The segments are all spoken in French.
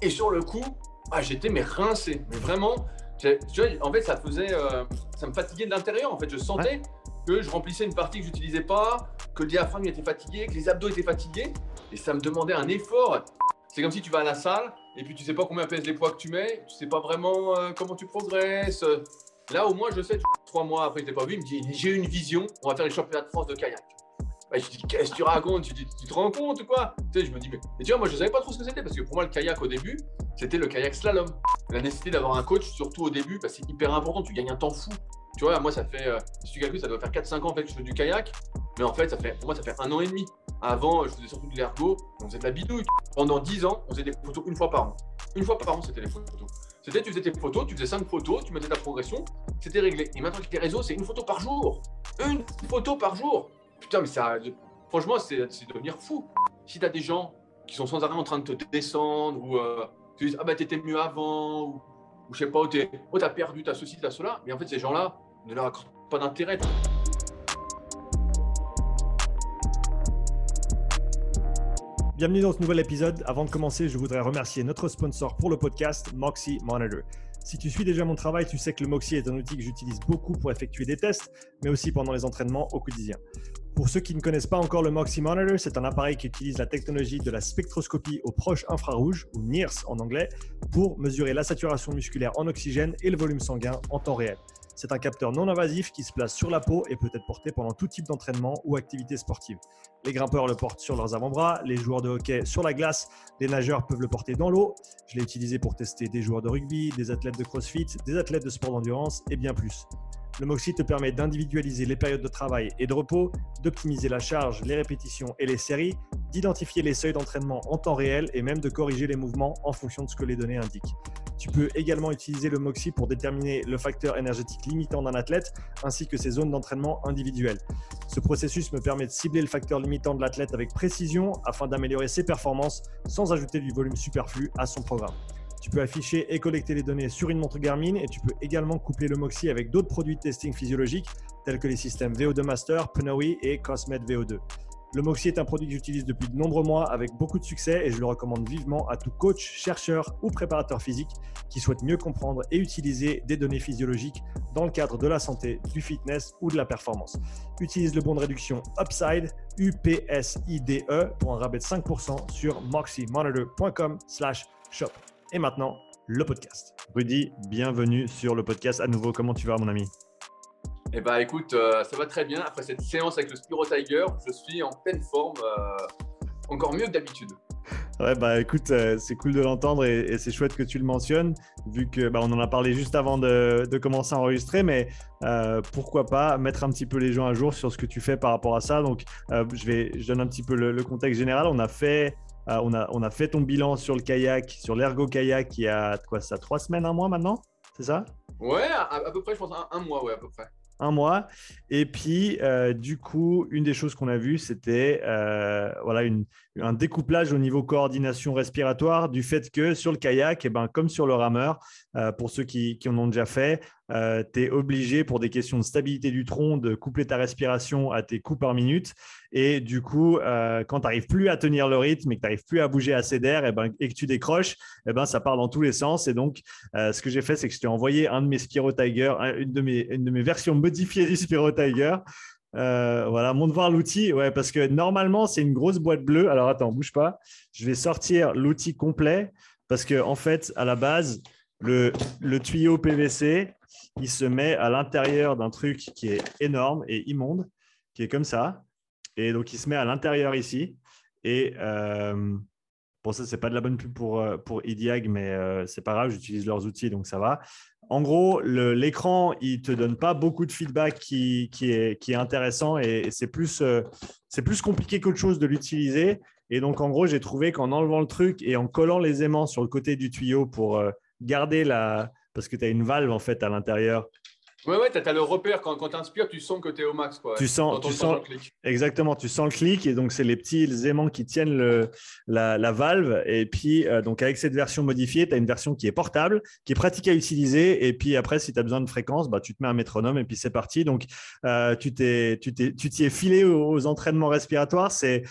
Et sur le coup, ah, j'étais mais rincé. Mais vraiment, en fait, ça faisait, euh, ça me fatiguait de l'intérieur. En fait, je sentais que je remplissais une partie que j'utilisais pas, que le diaphragme était fatigué, que les abdos étaient fatigués, et ça me demandait un effort. C'est comme si tu vas à la salle et puis tu sais pas combien pèsent les poids que tu mets, tu sais pas vraiment euh, comment tu progresses. Là, au moins, je sais. Trois mois après, je l'ai pas vu. Il me dit j'ai une vision. On va faire les championnats de France de kayak. Bah, je dis, qu'est-ce que tu racontes? Tu, te rends compte ou quoi? Tu sais, je me dis, mais et tu vois, moi, je savais pas trop ce que c'était parce que pour moi, le kayak au début, c'était le kayak slalom. La nécessité d'avoir un coach, surtout au début, bah, c'est hyper important. Tu gagnes un temps fou. Tu vois, moi, ça fait, euh, si tu calcules, ça doit faire 4-5 ans en fait, que je fais du kayak. Mais en fait, ça fait, pour moi, ça fait un an et demi. Avant, je faisais surtout de l'ergo, on faisait de la bidouille. Pendant 10 ans, on faisait des photos une fois par an. Une fois par an, c'était les photos. C'était, tu faisais tes photos, tu faisais 5 photos, tu mettais ta progression, c'était réglé. Et maintenant, avec les réseaux, c'est une photo par jour. Une photo par jour. Putain, mais ça, Franchement, c'est devenir fou. Si tu as des gens qui sont sans arrêt en train de te descendre, ou euh, tu dis, ah bah t'étais mieux avant, ou, je sais pas, ou oh, t'as perdu, t'as ceci, t'as cela, mais en fait, ces gens-là ne leur accordent pas d'intérêt. Bienvenue dans ce nouvel épisode. Avant de commencer, je voudrais remercier notre sponsor pour le podcast, Moxie Monitor. Si tu suis déjà mon travail, tu sais que le Moxie est un outil que j'utilise beaucoup pour effectuer des tests, mais aussi pendant les entraînements au quotidien. Pour ceux qui ne connaissent pas encore le Moxie Monitor, c'est un appareil qui utilise la technologie de la spectroscopie au proche infrarouge, ou NIRS en anglais, pour mesurer la saturation musculaire en oxygène et le volume sanguin en temps réel. C'est un capteur non invasif qui se place sur la peau et peut être porté pendant tout type d'entraînement ou activité sportive. Les grimpeurs le portent sur leurs avant-bras, les joueurs de hockey sur la glace, les nageurs peuvent le porter dans l'eau. Je l'ai utilisé pour tester des joueurs de rugby, des athlètes de crossfit, des athlètes de sport d'endurance et bien plus. Le Moxie te permet d'individualiser les périodes de travail et de repos, d'optimiser la charge, les répétitions et les séries, d'identifier les seuils d'entraînement en temps réel et même de corriger les mouvements en fonction de ce que les données indiquent. Tu peux également utiliser le Moxie pour déterminer le facteur énergétique limitant d'un athlète ainsi que ses zones d'entraînement individuelles. Ce processus me permet de cibler le facteur limitant de l'athlète avec précision afin d'améliorer ses performances sans ajouter du volume superflu à son programme. Tu peux afficher et collecter les données sur une montre Garmin et tu peux également coupler le Moxie avec d'autres produits de testing physiologique tels que les systèmes VO2 Master, Pnoe et Cosmet VO2. Le Moxie est un produit que j'utilise depuis de nombreux mois avec beaucoup de succès et je le recommande vivement à tout coach, chercheur ou préparateur physique qui souhaite mieux comprendre et utiliser des données physiologiques dans le cadre de la santé, du fitness ou de la performance. Utilise le bon de réduction Upside, UPSIDE pour un rabais de 5% sur moxiemonitor.com/shop. Et maintenant, le podcast. Rudy, bienvenue sur le podcast à nouveau. Comment tu vas, mon ami? Eh bien, écoute, euh, ça va très bien. Après cette séance avec le Spiro Tiger, je suis en pleine forme, euh, encore mieux que d'habitude. Ouais, bah écoute, euh, c'est cool de l'entendre et, c'est chouette que tu le mentionnes, vu que bah, on en a parlé juste avant de, commencer à enregistrer, mais pourquoi pas mettre un petit peu les gens à jour sur ce que tu fais par rapport à ça. Donc, je vais, je donne un petit peu le contexte général. On a fait euh, on, a, on a fait ton bilan sur le kayak, sur l'ergo kayak, il y a quoi ça, trois semaines, un mois maintenant C'est ça? Ouais, à, peu près, je pense, un, mois, ouais, à peu près un mois. Et puis, euh, du coup, une des choses qu'on a vues, c'était euh, voilà, un découplage au niveau coordination respiratoire du fait que sur le kayak, et eh ben, comme sur le rameur, pour ceux qui, en ont déjà fait, tu es obligé, pour des questions de stabilité du tronc, de coupler ta respiration à tes coups par minute. Et du coup, euh, quand tu n'arrives plus à tenir le rythme et que tu n'arrives plus à bouger assez d'air et, ben, et, que tu décroches, et ben, ça part dans tous les sens. Et donc, euh, ce que j'ai fait, c'est que je t'ai envoyé un de mes Spiro Tiger, une de mes, une de mes versions modifiées du Spiro Tiger. Euh, voilà, montre voir l'outil. Ouais, parce que normalement, c'est une grosse boîte bleue. Alors, attends, bouge pas. Je vais sortir l'outil complet parce que, en fait, à la base, le, le tuyau PVC, il se met à l'intérieur d'un truc qui est énorme et immonde, qui est comme ça. Et donc, il se met à l'intérieur ici. Et euh, pour ça, ce n'est pas de la bonne pub pour, euh, pour IDIAG, mais euh, c'est pas grave, j'utilise leurs outils, donc ça va. En gros, l'écran, il ne te donne pas beaucoup de feedback qui, est, intéressant et, c'est plus, euh, plus compliqué qu'autre chose de l'utiliser. Et donc, en gros, j'ai trouvé qu'en enlevant le truc et en collant les aimants sur le côté du tuyau pour garder la. Parce que tu as une valve en fait à l'intérieur Ouais, ouais, tu as, le repère. Quand, quand tu inspires, tu sens que tu es au max. Quoi. Tu sens, tu sens exactement, tu sens le clic. Et donc, c'est les petits aimants qui tiennent le, la, la, valve. Et puis, euh, donc, avec cette version modifiée, tu as une version qui est portable, qui est pratique à utiliser. Et puis, après, si tu as besoin de fréquence, bah, tu te mets un métronome et puis c'est parti. Donc, euh, tu t'y es filé aux, entraînements respiratoires. C'est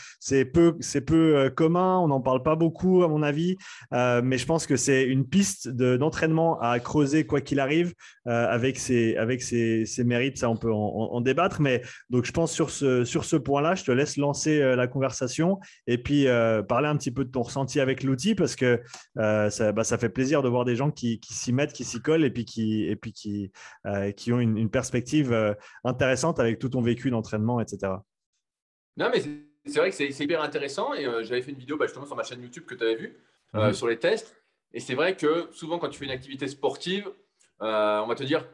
peu, peu euh, commun. On n'en parle pas beaucoup, à mon avis. mais je pense que c'est une piste d'entraînement à creuser, quoi qu'il arrive, avec ces avec ses, mérites, ça on peut en, débattre. Mais donc je pense sur ce, sur ce point-là, je te laisse lancer euh, la conversation et puis euh, parler un petit peu de ton ressenti avec l'outil parce que euh, bah, ça, fait plaisir de voir des gens qui, s'y mettent, qui s'y collent et puis qui, et puis qui, qui ont une, perspective intéressante avec tout ton vécu d'entraînement, etc. Non, mais c'est vrai que c'est hyper intéressant et j'avais fait une vidéo bah, justement sur ma chaîne YouTube que tu avais vue mhm. sur les tests. Et c'est vrai que souvent, quand tu fais une activité sportive, on va te dire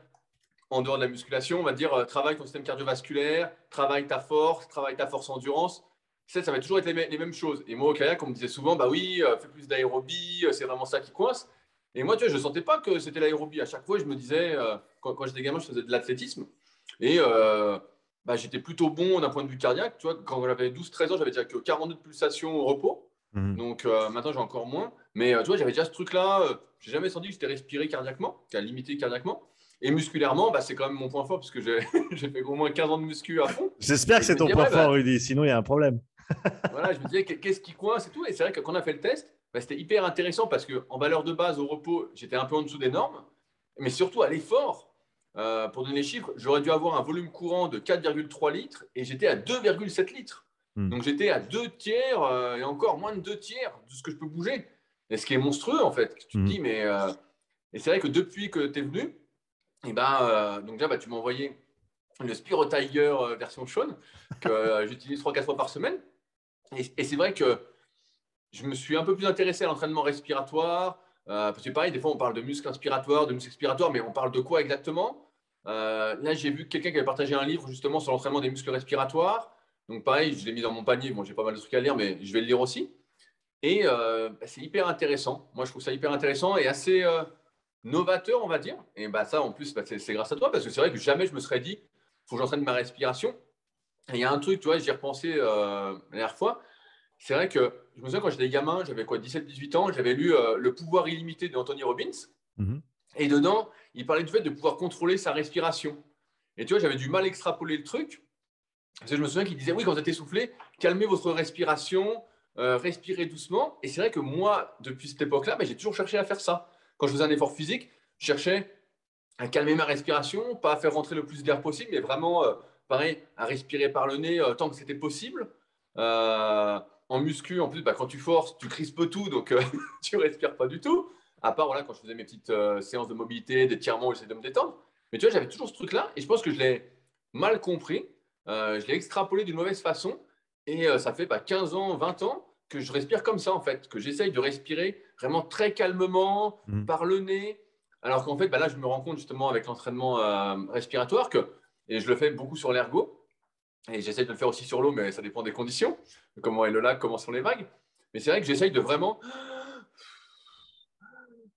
en dehors de la musculation, on va dire euh, travaille ton système cardiovasculaire, travaille ta force, travaille ta force endurance. Ça, ça va toujours être les, mêmes choses. Et moi, au kayak, on me disait souvent, bah oui, euh, fais plus d'aérobie, euh, c'est vraiment ça qui coince. Et moi, tu vois, je ne sentais pas que c'était l'aérobie. À chaque fois, je me disais, quand, j'étais gamin, je faisais de l'athlétisme. Et bah, j'étais plutôt bon d'un point de vue cardiaque. Tu vois, quand j'avais 12-13 ans, j'avais déjà que 42 pulsations au repos. Mmh. Donc maintenant, j'ai encore moins. Mais tu vois, j'avais déjà ce truc-là. j'ai jamais senti que j'étais respiré cardiaquement, qu'à limité cardiaquement. Et musculairement, bah, c'est quand même mon point fort parce que j'ai fait au moins 15 ans de muscu à fond. J'espère que c'est ton point fort, bah, Rudy, sinon il y a un problème. voilà, je me disais qu'est-ce qui coince et tout. Et c'est vrai que quand on a fait le test, bah, c'était hyper intéressant parce qu'en valeur de base, au repos, j'étais un peu en dessous des normes. Mais surtout à l'effort, euh, pour donner les chiffres, j'aurais dû avoir un volume courant de 4,3 litres et j'étais à 2,7 litres. Hmm. Donc j'étais à deux tiers euh, et encore moins de deux tiers de ce que je peux bouger. Et ce qui est monstrueux en fait. Tu te hmm. dis, mais. Euh, et c'est vrai que depuis que tu es venu, et euh, donc déjà, bah, tu m'as envoyé le Spiro Tiger euh, version Sean que euh, j'utilise 3-4 fois par semaine. Et, c'est vrai que je me suis un peu plus intéressé à l'entraînement respiratoire. parce que pareil, des fois, on parle de muscles inspiratoires, de muscles expiratoires, mais on parle de quoi exactement? Là, j'ai vu quelqu'un qui avait partagé un livre justement sur l'entraînement des muscles respiratoires. Donc pareil, je l'ai mis dans mon panier. Bon, j'ai pas mal de trucs à lire, mais je vais le lire aussi. Et bah, c'est hyper intéressant. Moi, je trouve ça hyper intéressant et assez novateur, on va dire. Et bah, ça, en plus, bah, c'est grâce à toi, parce que c'est vrai que jamais je me serais dit, faut que j'entraîne ma respiration. Et il y a un truc, tu vois, j'y ai repensé euh, la dernière fois. C'est vrai que je me souviens quand j'étais gamin, j'avais quoi, 17-18 ans, j'avais lu euh, Le pouvoir illimité d'Anthony Robbins. Mhm. Et dedans, il parlait du fait de pouvoir contrôler sa respiration. Et tu vois, j'avais du mal à extrapoler le truc. Parce que je me souviens qu'il disait, oui, quand vous êtes essoufflé, calmez votre respiration, euh, respirez doucement. Et c'est vrai que moi, depuis cette époque-là, bah, j'ai toujours cherché à faire ça quand je faisais un effort physique, je cherchais à calmer ma respiration, pas à faire rentrer le plus d'air possible, mais vraiment, euh, pareil, à respirer par le nez euh, tant que c'était possible. Euh, en muscu, en plus, bah, quand tu forces, tu crispes tout, donc tu respires pas du tout. À part voilà, quand je faisais mes petites séances de mobilité, d'étirement, j'essayais de me détendre. Mais tu vois, j'avais toujours ce truc-là, et je pense que je l'ai mal compris. je l'ai extrapolé d'une mauvaise façon, et ça fait bah, 15 ans, 20 ans que je respire comme ça, en fait, que j'essaye de respirer vraiment très calmement, mm. par le nez. Alors qu'en fait, bah là, je me rends compte justement avec l'entraînement euh, respiratoire que, et je le fais beaucoup sur l'ergo, et j'essaye de le faire aussi sur l'eau, mais ça dépend des conditions, comment est le lac, comment sont les vagues. Mais c'est vrai que j'essaye de vraiment,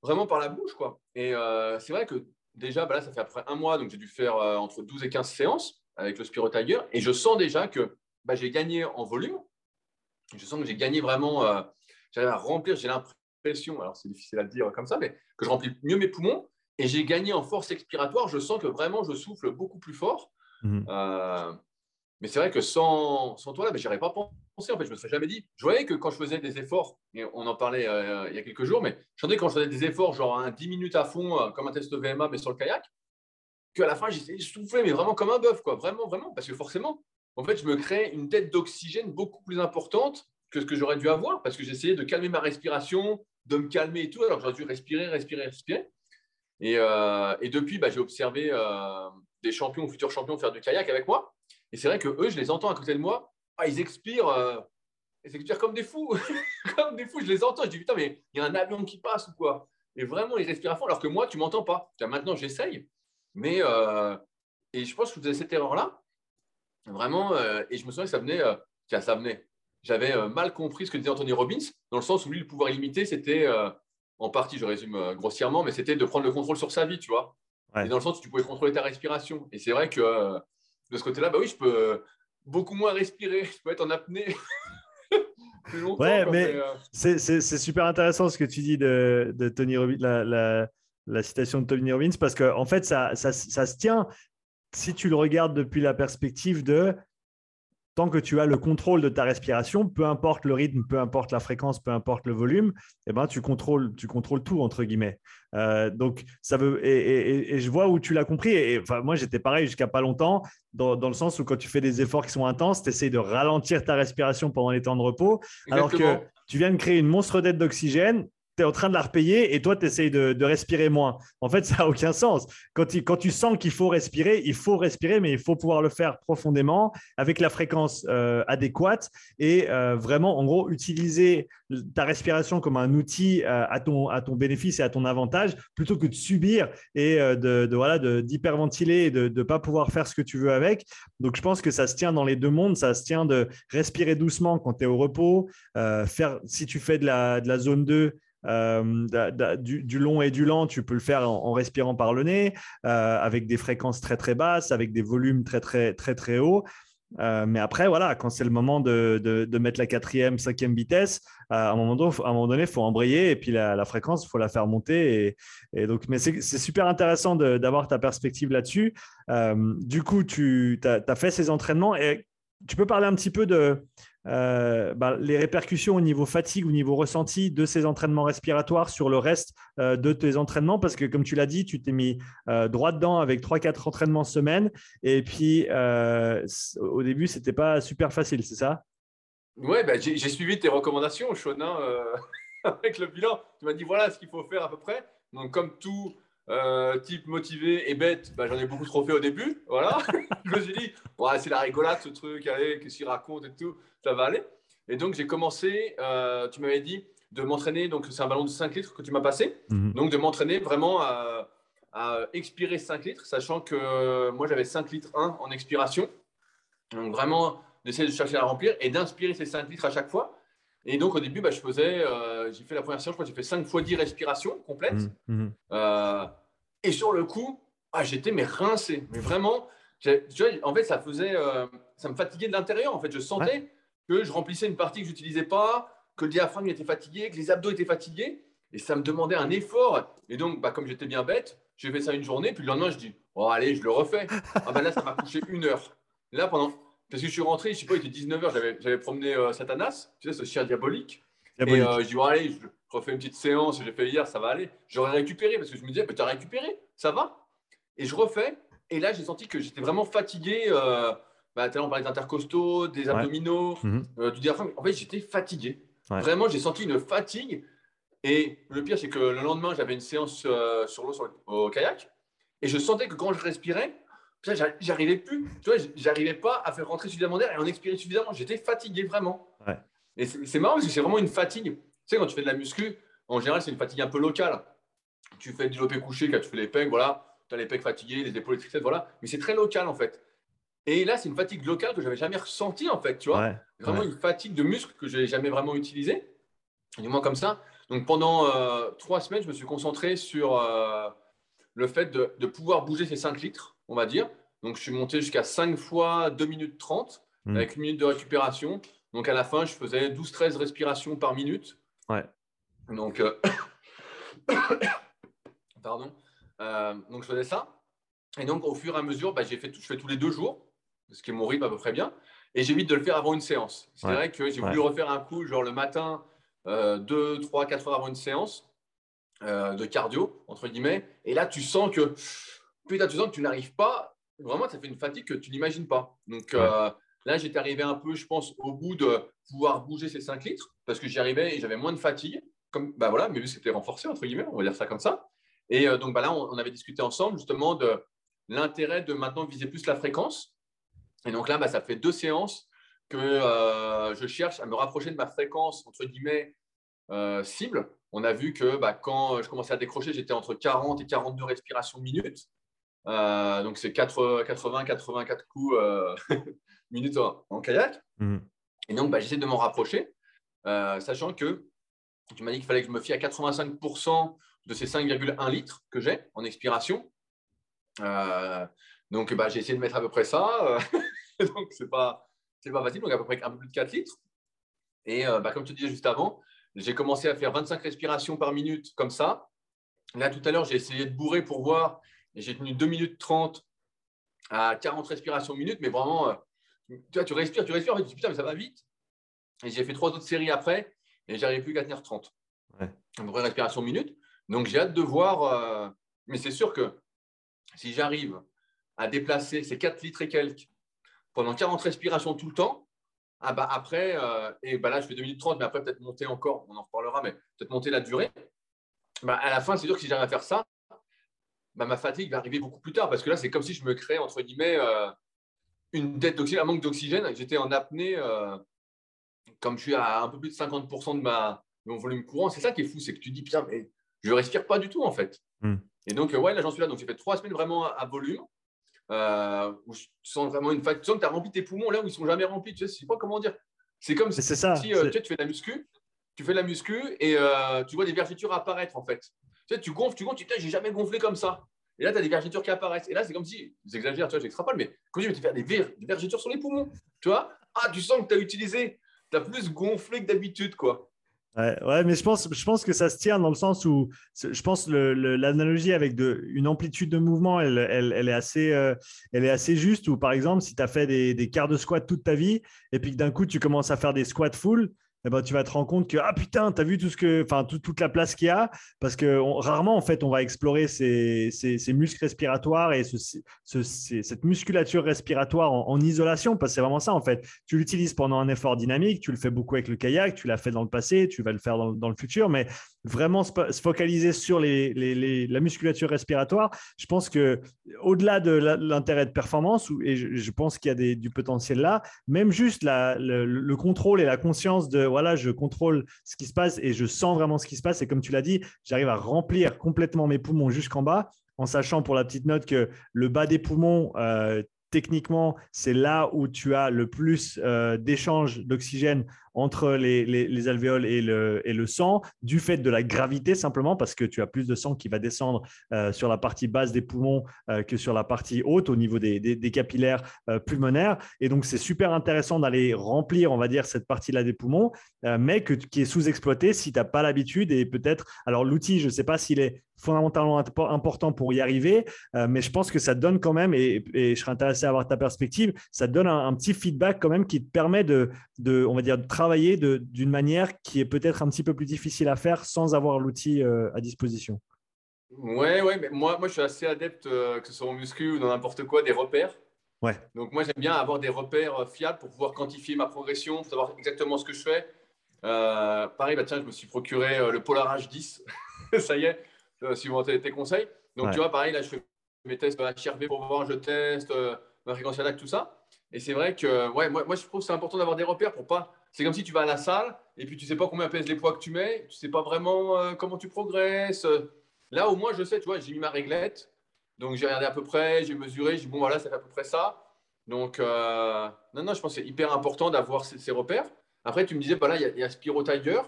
vraiment par la bouche, quoi. Et euh, c'est vrai que déjà, bah là, ça fait après un mois, donc j'ai dû faire euh, entre 12 et 15 séances avec le Spiro Tiger, et je sens déjà que bah, j'ai gagné en volume, je sens que j'ai gagné vraiment, euh, j'arrive à remplir, j'ai l'impression, alors c'est difficile à dire comme ça, mais que je remplis mieux mes poumons et j'ai gagné en force expiratoire. Je sens que vraiment je souffle beaucoup plus fort. Mhm. Euh, mais c'est vrai que sans, sans toi, là, je n'y pas pensé. En fait, je me serais jamais dit. Je voyais que quand je faisais des efforts, et on en parlait euh, il y a quelques jours, mais je sentais quand je faisais des efforts, genre un 10 minutes à fond, comme un test VMA, mais sur le kayak, qu'à la fin, j'essayais de souffler, mais vraiment comme un bœuf, quoi. Vraiment, vraiment. Parce que forcément, en fait, je me crée une tête d'oxygène beaucoup plus importante que ce que j'aurais dû avoir parce que j'essayais de calmer ma respiration, de me calmer et tout. Alors j'aurais dû respirer, respirer, respirer. Et, euh, depuis, bah, j'ai observé euh, des champions futurs champions faire du kayak avec moi. Et c'est vrai que eux, je les entends à côté de moi. Ah, ils expirent, euh, ils expirent comme des fous, comme des fous. Je les entends. Je dis putain, mais il y a un avion qui passe ou quoi? Et vraiment, ils respirent à fond. Alors que moi, tu m'entends pas. Maintenant, j'essaye. Mais et je pense que je faisais cette erreur-là. Vraiment, euh, et je me souviens que ça venait, euh, ça venait. J'avais euh, mal compris ce que disait Anthony Robbins, dans le sens où lui, le pouvoir illimité, c'était, en partie, je résume grossièrement, mais c'était de prendre le contrôle sur sa vie, tu vois. Et dans le sens où tu pouvais contrôler ta respiration. Et c'est vrai que euh, de ce côté-là, bah oui, je peux beaucoup moins respirer. Je peux être en apnée. plus longtemps, ouais, mais, euh, c'est super intéressant ce que tu dis de, de Tony Robbins, la, la, citation de Tony Robbins, parce qu'en en fait, ça, ça, ça se tient si tu le regardes depuis la perspective de tant que tu as le contrôle de ta respiration, peu importe le rythme, peu importe la fréquence, peu importe le volume, eh ben, tu, contrôles, tu contrôles tout, entre guillemets. Euh, donc, ça veut, et, je vois où tu l'as compris. Et, enfin, moi, j'étais pareil jusqu'à pas longtemps, dans, le sens où quand tu fais des efforts qui sont intenses, tu essaies de ralentir ta respiration pendant les temps de repos, alors que tu viens de créer une monstre dette d'oxygène tu es en train de la repayer et toi, tu essayes de, respirer moins. En fait, ça n'a aucun sens. Quand tu, quand tu sens qu'il faut respirer, il faut respirer, mais il faut pouvoir le faire profondément avec la fréquence euh, adéquate et euh, vraiment, en gros, utiliser ta respiration comme un outil euh, à, ton, à ton bénéfice et à ton avantage plutôt que de subir et de, voilà, d'hyperventiler et de ne pas pouvoir faire ce que tu veux avec. Donc, je pense que ça se tient dans les deux mondes. Ça se tient de respirer doucement quand tu es au repos. faire, si tu fais de la, de la zone 2, euh, du, long et du lent, tu peux le faire en, respirant par le nez, euh, avec des fréquences très très basses, avec des volumes très très très très hauts. Euh, mais après, voilà, quand c'est le moment de, mettre la quatrième, cinquième vitesse, à un moment donné, il faut embrayer et puis la, fréquence, il faut la faire monter. Et, donc, mais c'est super intéressant d'avoir ta perspective là-dessus. du coup, tu as, fait ces entraînements et tu peux parler un petit peu de, euh, bah, les répercussions au niveau fatigue, au niveau ressenti de ces entraînements respiratoires sur le reste euh, de tes entraînements? Parce que, comme tu l'as dit, tu t'es mis euh, droit dedans avec 3-4 entraînements semaine. Et puis, au début, c'était pas super facile, c'est ça? Ouais, bah, j'ai suivi tes recommandations, Shonin, avec le bilan. Tu m'as dit voilà ce qu'il faut faire à peu près. Donc, comme tout euh, type motivé et bête, bah, j'en ai beaucoup trop fait au début. Voilà. je me suis dit, ouais, c'est la rigolade ce truc, allez, qu'est-ce qu'il raconte et tout, ça va aller. Et donc, j'ai commencé, euh, tu m'avais dit, de m'entraîner. Donc, c'est un ballon de 5 litres que tu m'as passé. Mhm. Donc, de m'entraîner vraiment à, expirer 5 litres, sachant que euh, moi, j'avais 5 litres 1 en expiration. Donc, vraiment, d'essayer de chercher à remplir et d'inspirer ces 5 litres à chaque fois. Et donc, au début, bah, je faisais, euh, j'ai fait la première séance, je crois que j'ai fait 5 fois 10 respirations complètes. Mmh, mmh. Euh, et sur le coup, ah, j'étais mais rincé. Mais vraiment, en fait, ça faisait, euh, ça me fatiguait de l'intérieur. En fait, je sentais que je remplissais une partie que je n'utilisais pas, que le diaphragme était fatigué, que les abdos étaient fatigués. Et ça me demandait un effort. Et donc, bah, comme j'étais bien bête, j'ai fait ça une journée. Puis le lendemain, je dis, oh, allez, je le refais. Ah ben là, ça m'a couché une heure. là, pendant parce que je suis rentré, je sais pas, il était 19h, j'avais promené euh, Satanas, tu sais, ce chien diabolique. Et euh, je dis, allez, je refais une petite séance, j'ai fait hier, ça va aller. J'aurais récupéré parce que je me disais, mais tu as récupéré, ça va Et je refais. Et là, j'ai senti que j'étais vraiment fatigué. Euh, bah, on parlait d'intercostaux, des abdominaux, mhm. euh, du diaphragme. En fait, j'étais fatigué. Vraiment, j'ai senti une fatigue. Et le pire, c'est que le lendemain, j'avais une séance sur l'eau au kayak. Et je sentais que quand je respirais, j'arrivais plus. Tu vois, j'arrivais pas à faire rentrer suffisamment d'air et en expirer suffisamment. J'étais fatigué vraiment. Et c'est marrant parce que c'est vraiment une fatigue. Tu sais, quand tu fais de la muscu, en général, c'est une fatigue un peu locale. Tu fais du développé couché, quand tu fais les pecs, voilà. Tu as les pecs fatigués, les épaules, etc. Voilà. Mais c'est très local en fait. Et là, c'est une fatigue locale que j'avais jamais ressentie en fait, tu vois. Vraiment une fatigue de muscle que je n'ai jamais vraiment utilisée. Du moins comme ça. Donc pendant euh, trois semaines, je me suis concentré sur euh, le fait de, de pouvoir bouger ces 5 litres on va dire. Donc, je suis monté jusqu'à 5 fois 2 minutes 30 hmm. avec une minute de récupération. Donc, à la fin, je faisais 12-13 respirations par minute. Ouais. Donc, euh, pardon. Euh, donc, je faisais ça. Et donc, au fur et à mesure, bah, j'ai fait je fais tous les deux jours, ce qui est mon rythme à peu près bien. Et j'évite de le faire avant une séance. C'est vrai que j'ai voulu refaire un coup, genre le matin, 2, 3, 4 heures avant une séance euh, de cardio, entre guillemets. Et là, tu sens que putain, tu sens que tu n'arrives pas. Vraiment, ça fait une fatigue que tu n'imagines pas. Donc euh, là, j'étais arrivé un peu, je pense, au bout de pouvoir bouger ces 5 litres parce que j'y arrivais et j'avais moins de fatigue. Comme, bah voilà, mais vu c'était renforcé, entre guillemets, on va dire ça comme ça. Et euh, donc bah là, on, avait discuté ensemble justement de l'intérêt de maintenant viser plus la fréquence. Et donc là, bah, ça fait deux séances que je cherche à me rapprocher de ma fréquence, entre guillemets, cible. On a vu que bah, quand je commençais à décrocher, j'étais entre 40 et 42 respirations minutes. Euh, donc, c'est 80-84 coups euh, minutes en, kayak. Mhm. Et donc, bah, j'essaie de m'en rapprocher, euh, sachant que tu m'as dit qu'il fallait que je me fie à 85% de ces 5,1 litres que j'ai en expiration. donc, bah, j'ai essayé de mettre à peu près ça. donc, c'est pas, c'est pas facile. Donc, à peu près un peu plus de 4 litres. Et bah, comme tu disais juste avant, j'ai commencé à faire 25 respirations par minute comme ça. Là, tout à l'heure, j'ai essayé de bourrer pour voir. J'ai tenu 2 minutes 30 à 40 respirations minute. Mais vraiment, tu, vois, tu respires, tu respires. Tu dis putain, mais ça va vite. Et j'ai fait trois autres séries après. Et j'arrive plus qu'à tenir 30. Ouais. Une vraie respiration minute. Donc, j'ai hâte de voir. Euh, mais c'est sûr que si j'arrive à déplacer ces 4 litres et quelques pendant 40 respirations tout le temps, ah bah après, euh, et bah là je fais 2 minutes 30, mais après peut-être monter encore, on en reparlera, mais peut-être monter la durée. Bah à la fin, c'est sûr que si j'arrive à faire ça, bah ma fatigue va arriver beaucoup plus tard, parce que là, c'est comme si je me crée, entre guillemets, euh, une dette d'oxygène, un manque d'oxygène. J'étais en apnée, comme je suis à un peu plus de 50% de, ma, mon volume courant. C'est ça qui est fou, c'est que tu dis, putain, mais je respire pas du tout en fait. Hmm. Et donc, ouais, là j'en suis là. Donc j'ai fait trois semaines vraiment à, volume. Euh, où je sens vraiment une fatigue. Tu sens que tu as rempli tes poumons là où ils sont jamais remplis. Tu sais, je sais pas comment dire. C'est comme si, ça, euh, tu, fais de la muscu, tu fais de la muscu et euh, tu vois des vergetures apparaître en fait. Tu sais, tu gonfles, tu gonfles, tu dis, j'ai jamais gonflé comme ça. Et là, tu as des vergetures qui apparaissent. Et là, c'est comme si, j'exagère, tu vois, j'extrapole, mais comme si tu faire des, des vergetures sur les poumons. Tu vois? Ah, tu sens que tu as utilisé, tu as plus gonflé que d'habitude, quoi. Ouais, mais je pense, je pense que ça se tient dans le sens où je pense l'analogie avec une amplitude de mouvement, elle, elle, est assez, euh, elle est assez juste. Ou par exemple, si tu as fait des, des quarts de squat toute ta vie et puis que d'un coup tu commences à faire des squats full, eh ben, tu vas te rendre compte que ah putain, tu as vu tout ce que, enfin toute la place qu'il y a, parce que rarement en fait on va explorer ces, ces, muscles respiratoires et ce, cette musculature respiratoire en, isolation, parce que c'est vraiment ça en fait. Tu l'utilises pendant un effort dynamique, tu le fais beaucoup avec le kayak, tu l'as fait dans le passé, tu vas le faire dans, dans le futur, mais vraiment se, focaliser sur les, les, la musculature respiratoire, je pense que au-delà de l'intérêt de performance, et je, pense qu'il y a des, du potentiel là, même juste la, le, contrôle et la conscience de voilà, je contrôle ce qui se passe et je sens vraiment ce qui se passe. Et comme tu l'as dit, j'arrive à remplir complètement mes poumons jusqu'en bas en sachant pour la petite note que le bas des poumons, euh, techniquement, c'est là où tu as le plus euh, d'échanges d'oxygène entre les, alvéoles et le, et le, sang, du fait de la gravité simplement, parce que tu as plus de sang qui va descendre euh, sur la partie basse des poumons euh, que sur la partie haute au niveau des, des, capillaires pulmonaires. Et donc, c'est super intéressant d'aller remplir, on va dire, cette partie-là des poumons, mais que, qui est sous-exploitée si tu n'as pas l'habitude et peut-être, alors l'outil, je ne sais pas s'il est fondamentalement important pour y arriver, mais je pense que ça donne quand même, et, et je serais intéressé à avoir ta perspective, ça donne un, petit feedback quand même qui te permet de, de on va dire, de travailler d'une manière qui est peut-être un petit peu plus difficile à faire sans avoir l'outil euh, à disposition. Ouais, ouais, mais moi, moi je suis assez adepte, euh, que ce soit en muscu ou dans n'importe quoi, des repères. Ouais. Donc moi j'aime bien avoir des repères euh, fiables pour pouvoir quantifier ma progression, pour savoir exactement ce que je fais. pareil, bah, tiens, je me suis procuré le Polar H10. ça y est, suivant tes, tes conseils. Donc tu vois, pareil, là je fais mes tests HRV pour voir, je teste, ma fréquence cardiaque, tout ça. Et c'est vrai que ouais, moi, moi, je trouve que c'est important d'avoir des repères pour pas. C'est comme si tu vas à la salle et puis tu sais pas combien pèsent les poids que tu mets, tu sais pas vraiment euh, comment tu progresses. Là, au moins, je sais, tu vois, j'ai mis ma réglette. Donc, j'ai regardé à peu près, j'ai mesuré, j'ai bon, voilà, ça fait à peu près ça. Donc, euh, non, non, je pense que c'est hyper important d'avoir ces, repères. Après, tu me disais, bah là, il y, a, Spiro Tiger.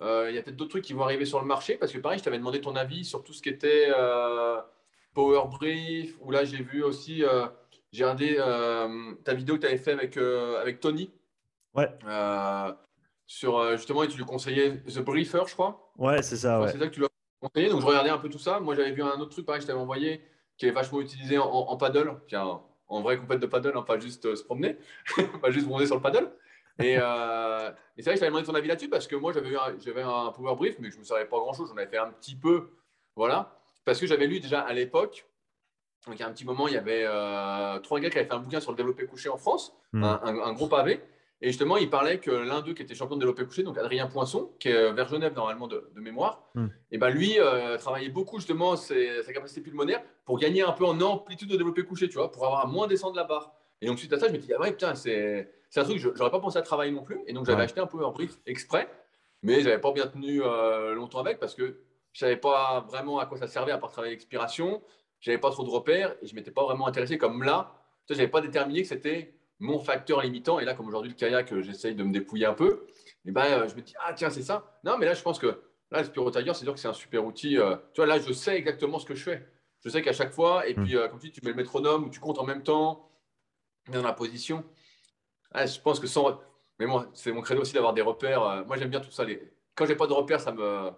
Euh, il y a peut-être d'autres trucs qui vont arriver sur le marché parce que, pareil, je t'avais demandé ton avis sur tout ce qui était Power Brief, ou là, j'ai vu aussi j'ai regardé ta vidéo que tu avais fait avec, avec Tony. Ouais. Euh, sur justement, et tu lui conseillais The Briefer, je crois. Ouais, c'est ça. C'est ça que tu lui as conseillé. Donc, je regardais un peu tout ça. Moi, j'avais vu un autre truc, pareil, que je t'avais envoyé, qui est vachement utilisé en, paddle, qui en vrai compète de paddle, hein, pas juste se promener, pas juste bronzer sur le paddle. Et, et c'est vrai que je t'avais demandé ton avis là-dessus parce que moi, j'avais un, un power brief, mais je ne me savais pas grand-chose. J'en avais fait un petit peu. Voilà. Parce que j'avais lu déjà à l'époque donc, il y a un petit moment, il y avait euh, trois gars qui avaient fait un bouquin sur le développé couché en France, hmm. un, gros pavé. Et justement, il parlait que l'un d'eux qui était champion de développé couché, donc Adrien Poinçon, qui est euh, vers Genève normalement de, mémoire, hmm. et ben lui euh, travaillait beaucoup justement ses, sa capacité pulmonaire pour gagner un peu en amplitude de développé couché, tu vois, pour avoir à moins descendre la barre. Et donc suite à ça, je me dis ah ouais putain c'est un truc j'aurais pas pensé à travailler non plus. Et donc j'avais acheté un peu en brief exprès, mais j'avais pas bien tenu longtemps avec parce que je savais pas vraiment à quoi ça servait à part travailler l'expiration j'avais pas trop de repères et je m'étais pas vraiment intéressé comme là. Je n'avais pas déterminé que c'était mon facteur limitant. Et là, comme aujourd'hui, le kayak, euh, j'essaye de me dépouiller un peu. Et ben, euh, je me dis, ah tiens, c'est ça. Non, mais là, je pense que là, le Spiro Tiger, c'est sûr que c'est un super outil. Euh, tu vois, là, je sais exactement ce que je fais. je sais qu'à chaque fois, et puis, comme tu dis, tu mets le métronome ou tu comptes en même temps dans la position. Ah, je pense que sans. Mais moi, c'est mon créneau aussi d'avoir des repères. Moi, j'aime bien tout ça. Les... Quand j'ai pas de repères, ça me,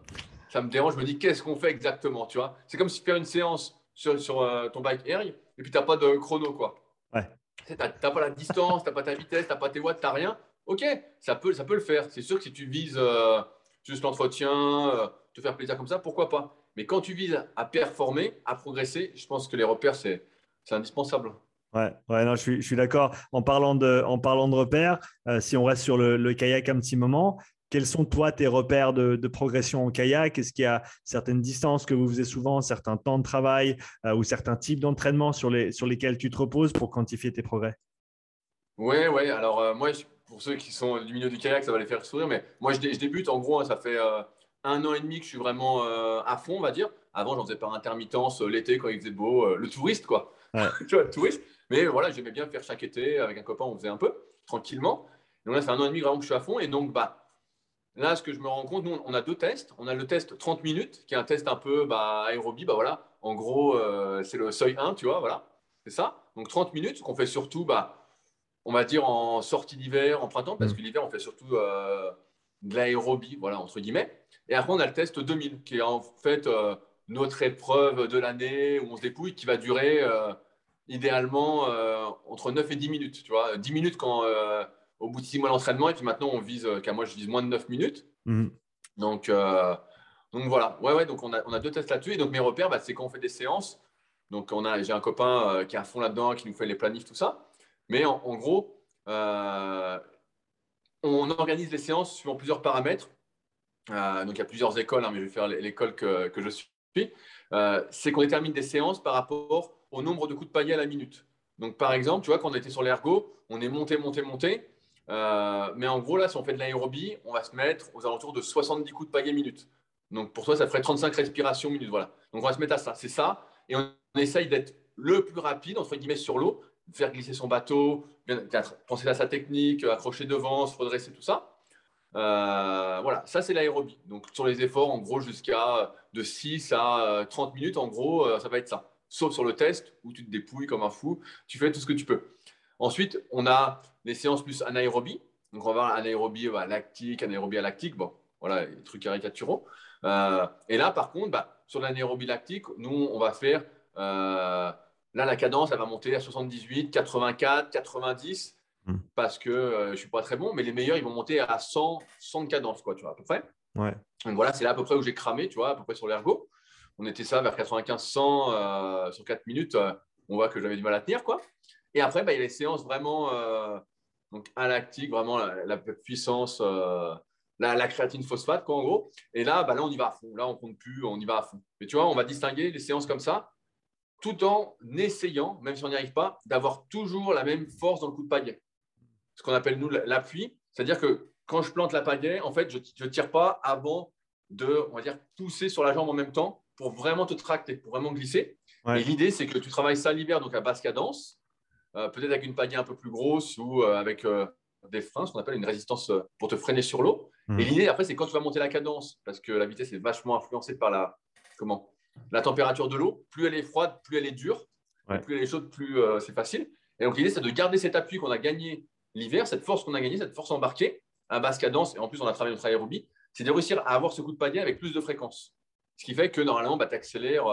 ça me dérange. Je me dis, qu'est-ce qu'on fait exactement Tu vois? C'est comme si tu fais une séance sur, sur ton bike air et puis tu n'as pas de chrono, quoi. Tu n'as pas la distance, tu n'as pas ta vitesse, tu n'as pas tes watts, tu n'as rien. Ok, ça peut, ça peut le faire. C'est sûr que si tu vises euh, juste l'entretien, euh, te faire plaisir comme ça, pourquoi pas Mais quand tu vises à performer, à progresser, je pense que les repères, c'est indispensable. Ouais, ouais non, je suis, je suis d'accord. En, parlant de, en parlant de repères, euh, si on reste sur le, kayak un petit moment, quels sont, toi, tes repères de, progression en kayak? Est-ce qu'il y a certaines distances que vous faisiez souvent, certains temps de travail euh, ou certains types d'entraînement sur, les, sur lesquels tu te reposes pour quantifier tes progrès? Oui, oui. Alors, euh, moi, pour ceux qui sont du milieu du kayak, ça va les faire sourire. Mais moi, je, débute, en gros, hein, ça fait euh, un an et demi que je suis vraiment à fond, on va dire. Avant, j'en faisais par intermittence l'été quand il faisait beau, le touriste, quoi. tu vois, le touriste. Mais voilà, j'aimais bien faire chaque été avec un copain, on faisait un peu tranquillement. Donc là, c'est un an et demi vraiment que je suis à fond. Et donc, bah, Là, ce que je me rends compte, nous, on a deux tests. On a le test 30 minutes, qui est un test un peu bah, aérobie. Bah, voilà. En gros, euh, c'est le seuil 1, tu vois. Voilà. C'est ça. Donc 30 minutes, qu'on fait surtout, bah, on va dire, en sortie d'hiver, en printemps, parce mmh. que l'hiver, on fait surtout euh, de l'aérobie, voilà, entre guillemets. Et après, on a le test 2000, qui est en fait euh, notre épreuve de l'année où on se dépouille, qui va durer idéalement entre 9 et 10 minutes. Tu vois, 10 minutes quand au bout de six mois d'entraînement. Et puis maintenant, on vise, euh, qu'à moi, je vise moins de 9 minutes. Mhm. Donc, euh, donc voilà. Ouais, ouais, donc on a, on a deux tests là-dessus. Et donc mes repères, bah, c'est quand on fait des séances. Donc on a, j'ai un copain euh, qui est à fond là-dedans, qui nous fait les planifs, tout ça. Mais en, gros, on organise les séances suivant plusieurs paramètres. donc il y a plusieurs écoles, hein, mais je vais faire l'école que, que je suis. c'est qu'on détermine des séances par rapport au nombre de coups de paillet à la minute. Donc par exemple, tu vois, quand on était sur l'ergo, on est monté, monté, monté. Euh, mais en gros, là, si on fait de l'aérobie, on va se mettre aux alentours de 70 coups de pagaie minute. Donc pour toi, ça ferait 35 respirations minute. Voilà. Donc on va se mettre à ça. C'est ça. Et on, essaye d'être le plus rapide, entre guillemets, sur l'eau, faire glisser son bateau, penser à sa technique, accrocher devant, se redresser, tout ça. Euh, voilà, ça c'est l'aérobie. Donc sur les efforts, en gros, jusqu'à de 6 à 30 minutes, en gros, euh, ça va être ça. Sauf sur le test où tu te dépouilles comme un fou, tu fais tout ce que tu peux. Ensuite, on a les séances plus anaérobie. Donc, on va voir anaérobie bah, lactique, anaérobie lactique. Bon, voilà, les trucs caricaturaux. Euh, et là, par contre, bah, sur l'anaérobie lactique, nous, on va faire. Euh, là, la cadence, elle va monter à 78, 84, 90, parce que euh, je ne suis pas très bon, mais les meilleurs, ils vont monter à 100, 100 de cadence, quoi, tu vois, à peu près. Ouais. Donc voilà, c'est là à peu près où j'ai cramé, tu vois, à peu près sur l'ergo. On était ça vers 95-100 sur 4 minutes. on voit que j'avais du mal à tenir, quoi. Et après, bah, il y a les séances vraiment euh, donc lactique, vraiment la, puissance, euh, la, créatine phosphate, quoi, en gros. Et là, bah, là, on y va à fond. Là, on compte plus, on y va à fond. Mais tu vois, on va distinguer les séances comme ça, tout en essayant, même si on n'y arrive pas, d'avoir toujours la même force dans le coup de pagaie. Ce qu'on appelle, nous, l'appui. C'est-à-dire que quand je plante la pagaie, en fait, je ne tire pas avant de, on va dire, pousser sur la jambe en même temps pour vraiment te tracter, pour vraiment glisser. Et l'idée, c'est que tu travailles ça l'hiver, donc à basse cadence, peut-être avec une pagaie un peu plus grosse ou euh, avec euh, des freins, ce qu'on appelle une résistance pour te freiner sur l'eau. Hmm. Et l'idée, après, c'est quand tu vas monter la cadence, parce que la vitesse est vachement influencée par la, comment, la température de l'eau. Plus elle est froide, plus elle est dure. Plus elle est chaude, plus c'est facile. Et donc, l'idée, c'est de garder cet appui qu'on a gagné l'hiver, cette force qu'on a gagnée, cette force embarquée à basse cadence. Et en plus, on a travaillé notre aérobie. C'est de réussir à avoir ce coup de pagaie avec plus de fréquence. Ce qui fait que normalement, bah, tu accélères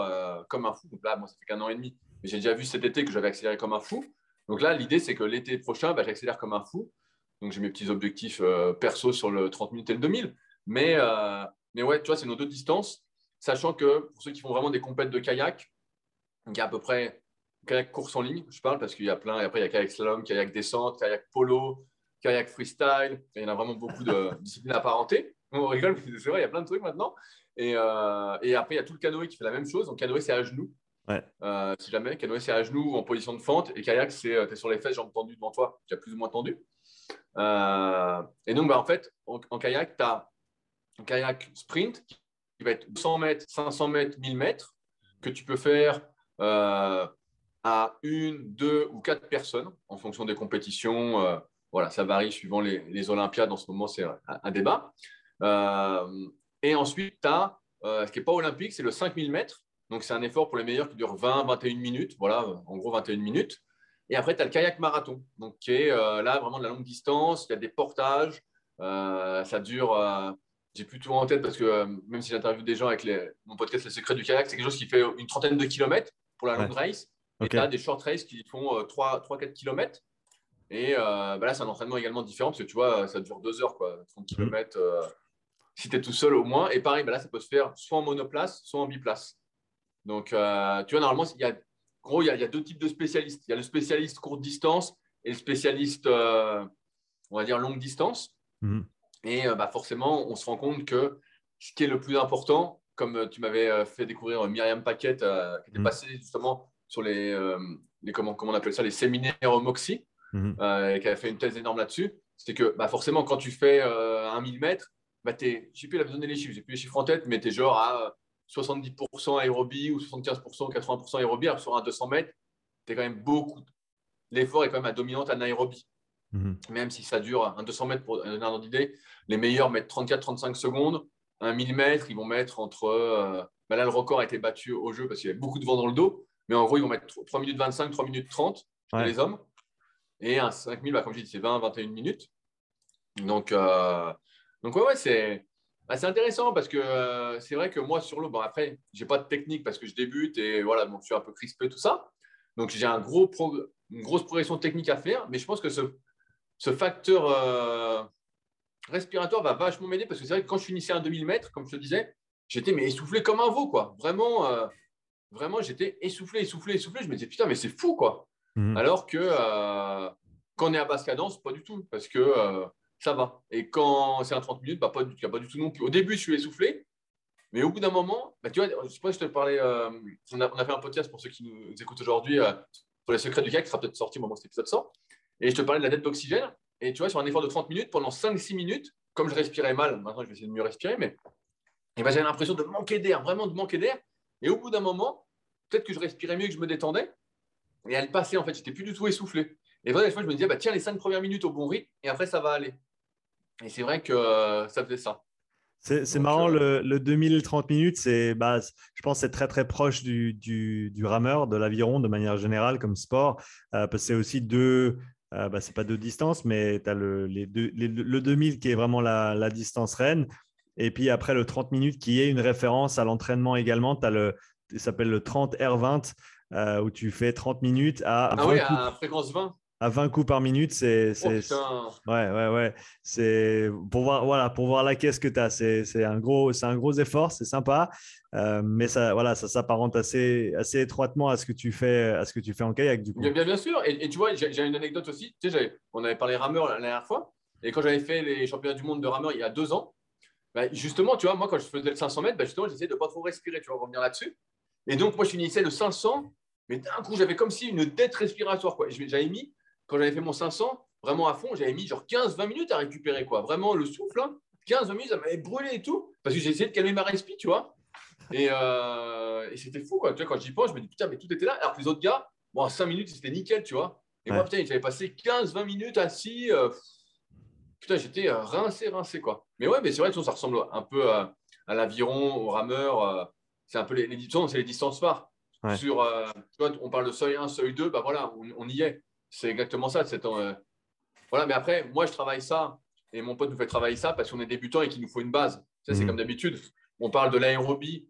comme un fou. Donc là, moi, ça fait qu'un an et demi. Mais j'ai déjà vu cet été que j'avais accéléré comme un fou. Donc là, l'idée, c'est que l'été prochain, bah, j'accélère comme un fou. Donc j'ai mes petits objectifs euh, perso sur le 30 minutes et le 2000. Mais, euh, mais ouais, tu vois, c'est nos deux distances. Sachant que pour ceux qui font vraiment des compètes de kayak, il y a à peu près kayak course en ligne, je parle, parce qu'il y a plein. Et après, il y a kayak slalom, kayak descente, kayak polo, kayak freestyle. Il y en a vraiment beaucoup de disciplines apparentées. On rigole, mais c'est vrai, il y a plein de trucs maintenant. Et, euh, et, après, il y a tout le canoë qui fait la même chose. Donc, canoë, c'est à genoux. Euh, si jamais, canoë, c'est à genoux ou en position de fente. Et kayak, c'est euh, sur les fesses, jambes tendues devant toi. Tu as plus ou moins tendu. Euh, et donc, bah, en fait, en, kayak, tu as un kayak sprint qui va être 100 mètres, 500 mètres, 1000 mètres, que tu peux faire à une, deux ou quatre personnes en fonction des compétitions. voilà, ça varie suivant les, Olympiades. En ce moment, c'est un, un, débat. et ensuite, tu as, ce qui n'est pas olympique, c'est le 5000 mètres Donc, c'est un effort pour les meilleurs qui dure 20, 21 minutes. Voilà, en gros, 21 minutes. Et après, tu as le kayak marathon, donc qui est euh, là vraiment de la longue distance. Il y a des portages. Euh, ça dure, euh, j'ai plutôt en tête parce que même si j'interviewe des gens avec les, mon podcast Les Secrets du kayak, c'est quelque chose qui fait une trentaine de kilomètres pour la longue race. Et tu as des short races qui font 3-4 kilomètres. Et bah là, c'est un entraînement également différent parce que tu vois, ça dure 2 heures, quoi, 30 mhm. km si tu es tout seul au moins. Et pareil, bah là, ça peut se faire soit en monoplace, soit en biplace. Donc, euh, tu vois, normalement, il y a, gros, il y, a, deux types de spécialistes. Il y a le spécialiste courte distance et le spécialiste, euh, on va dire, longue distance. Mhm. Et euh, bah, forcément, on se rend compte que ce qui est le plus important, comme tu m'avais fait découvrir Myriam Paquette, qui était mhm. passée justement sur les, les comment, comment, on appelle ça, les séminaires au Moxie, mhm. et qui a fait une thèse énorme là-dessus, c'était que bah, forcément, quand tu fais un 1000 mètres, bah, je ne sais plus, il avait donné les chiffres, j'ai plus les chiffres en tête, mais tu es genre à 70% aérobie ou 75%, 80% aérobie, alors sur un 200 mètres, es quand même beaucoup. L'effort est quand même à dominante anaérobie. Mhm. Même si ça dure un 200 mètres pour donner un ordre d'idée, les meilleurs mettent 34-35 secondes. Un 1000 mètres, ils vont mettre entre. Euh, bah là, le record a été battu au jeu parce qu'il y avait beaucoup de vent dans le dos. Mais en gros, ils vont mettre 3 minutes 25, 3 minutes 30 chez les hommes. Et un 5000, bah, comme je dis, c'est 20, 21 minutes. Donc, euh, donc ouais, ouais c'est bah, c'est intéressant parce que euh, c'est vrai que moi, sur l'eau, bon, après, je n'ai pas de technique parce que je débute et voilà, donc je suis un peu crispé, tout ça. Donc, j'ai un gros une grosse progression technique à faire, mais je pense que ce, ce facteur euh, respiratoire va vachement m'aider parce que c'est vrai que quand je finissais un 2000 mètres, comme je te disais, j'étais mais essoufflé comme un veau, quoi. Vraiment, euh, vraiment j'étais essoufflé, essoufflé, essoufflé. Je me disais, putain, mais c'est fou, quoi. Mmh. Alors que quand on est à basse cadence, pas du tout, parce que ça va. Et quand c'est un 30 minutes, bah, pas, du, pas du tout non plus. Au début, je suis essoufflé, mais au bout d'un moment, bah, tu vois, je sais pas je te parlais, euh, on, a, fait un podcast pour ceux qui nous écoutent aujourd'hui euh, sur les secrets du kayak, qui sera peut-être sorti au moment où cet épisode sort. Et je te parlais de la dette d'oxygène. Et tu vois, sur un effort de 30 minutes, pendant 5-6 minutes, comme je respirais mal, maintenant je vais essayer de mieux respirer, mais ben, j'avais l'impression de manquer d'air, vraiment de manquer d'air. Et au bout d'un moment, peut-être que je respirais mieux, que je me détendais. Et elle passait, en fait, j'étais plus du tout essoufflé. Et voilà, des fois, je me disais, bah, tiens, les 5 premières minutes au bon rythme, et après, ça va aller. Et c'est vrai que euh, ça faisait ça. C'est marrant, euh, le, le 2030 minutes, c'est, bah, je pense c'est très très proche du, du, rameur, de l'aviron de manière générale comme sport, euh, parce que c'est aussi deux, bah, c'est pas deux distances, mais tu as le, les deux, le 2000 qui est vraiment la, la, distance reine, et puis après le 30 minutes qui est une référence à l'entraînement également, tu as le, s'appelle le 30 R20, où tu fais 30 minutes à, ah oui, à fréquence 20 à 20 coups par minute, c'est. Oh, ouais, ouais, ouais. C'est pour voir, voilà, pour voir la caisse que tu as. C'est un, gros, un gros effort, c'est sympa. Euh, mais ça, voilà, ça s'apparente assez, assez étroitement à ce, que tu fais, à ce que tu fais en kayak, du coup. Bien, bien, sûr. Et, tu vois, j'ai une anecdote aussi. Tu sais, on avait parlé rameur la dernière fois. Et quand j'avais fait les championnats du monde de rameur il y a deux ans, bah, justement, tu vois, moi, quand je faisais le 500 mètres, bah, justement, j'essayais de ne pas trop respirer. Tu vas revenir là-dessus. Et donc, moi, je finissais le 500, mais d'un coup, j'avais comme si une dette respiratoire. J'avais mis quand j'avais fait mon 500, vraiment à fond, j'avais mis genre 15-20 minutes à récupérer, quoi. Vraiment le souffle, 15-20 hein. minutes, ça m'avait brûlé et tout, parce que j'ai essayé de calmer ma respiration, tu vois. Euh, et, c'était fou, quoi. Tu vois, quand j'y pense, je me dis, putain, mais tout était là. Alors que les autres gars, bon, 5 minutes, c'était nickel, tu vois. Et moi, putain, j'avais passé 15-20 minutes assis. Euh, putain, j'étais euh, rincé, rincé, quoi. Mais ouais, mais c'est vrai que ça ressemble un peu à, l'aviron, au rameur. c'est un peu les, les distances, c'est les distances phares. Sur, tu vois, on parle de seuil 1, seuil 2, bah voilà, on y est. C'est exactement ça. Euh, voilà, mais après, moi, je travaille ça et mon pote nous fait travailler ça parce qu'on est débutant et qu'il nous faut une base. c'est mhm. comme d'habitude. On parle de l'aérobie.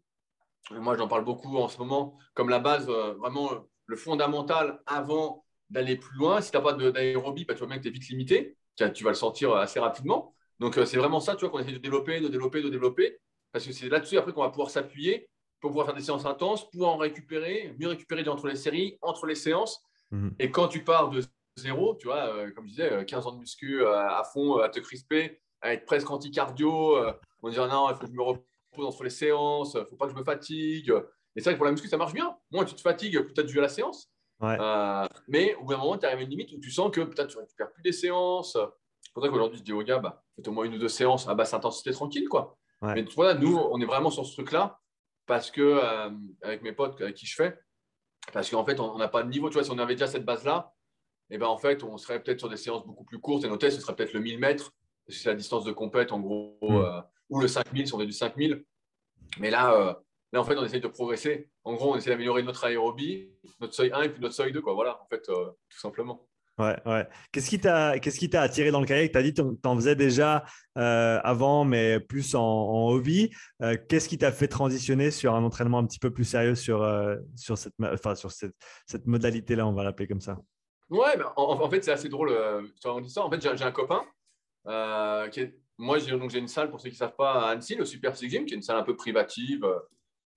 Moi, j'en parle beaucoup en ce moment comme la base, euh, vraiment le fondamental avant d'aller plus loin. Si tu n'as pas d'aérobie, bah, tu vois bien que tu es vite limité. Tu vas le sentir assez rapidement. Donc, euh, c'est vraiment ça, tu vois, qu'on essaie de développer, de développer, de développer. Parce que c'est là-dessus, après, qu'on va pouvoir s'appuyer pour pouvoir faire des séances intenses, pouvoir en récupérer, mieux récupérer entre les séries, entre les séances. Mhm. Et quand tu pars de zéro, tu vois, euh, comme je disais, 15 euh, ans de muscu euh, à fond, à te crisper, à être presque anti-cardio, on dire non, il faut que je me repose entre les séances, il ne faut pas que je me fatigue. Et c'est vrai que pour la muscu, ça marche bien. Moins tu te fatigues, plus tu as dû à la séance. mais au bout d'un moment, tu arrives à une limite où tu sens que peut-être tu récupères plus des séances. C'est pour ça qu'aujourd'hui, je dis aux gars, bah, faites au moins une ou deux séances à basse intensité tranquille. Quoi. Mais voilà, nous, on est vraiment sur ce truc-là parce que, avec mes potes avec qui je fais, parce qu'en fait, on n'a pas de niveau. Tu vois, si on avait déjà cette base-là, eh ben, en fait, on serait peut-être sur des séances beaucoup plus courtes. Et nos tests, ce serait peut-être le 1000 mètres, c'est la distance de compète, en gros, mm. euh, ou le 5000 si on est du 5000. Mais là, euh, Là, en fait, on essaye de progresser. En gros, on essaie d'améliorer notre aérobie, notre seuil 1 et puis notre seuil 2, quoi. Voilà, en fait, euh, tout simplement. Ouais, ouais. Qu'est-ce qui t'a, qu'est-ce qui t'a attiré dans le kayak? Tu as dit que tu en faisais déjà euh, avant, mais plus en, hobby. Euh, qu'est-ce qui t'a fait transitionner sur un entraînement un petit peu plus sérieux sur, sur cette, enfin, sur cette, cette modalité-là, on va l'appeler comme ça? Ouais, mais en, fait, c'est assez drôle. en ça. En fait, j'ai, un copain qui. Moi, j'ai, donc, j'ai une salle, pour ceux qui ne savent pas, à Annecy, le Super Six Gym, qui est une salle un peu privative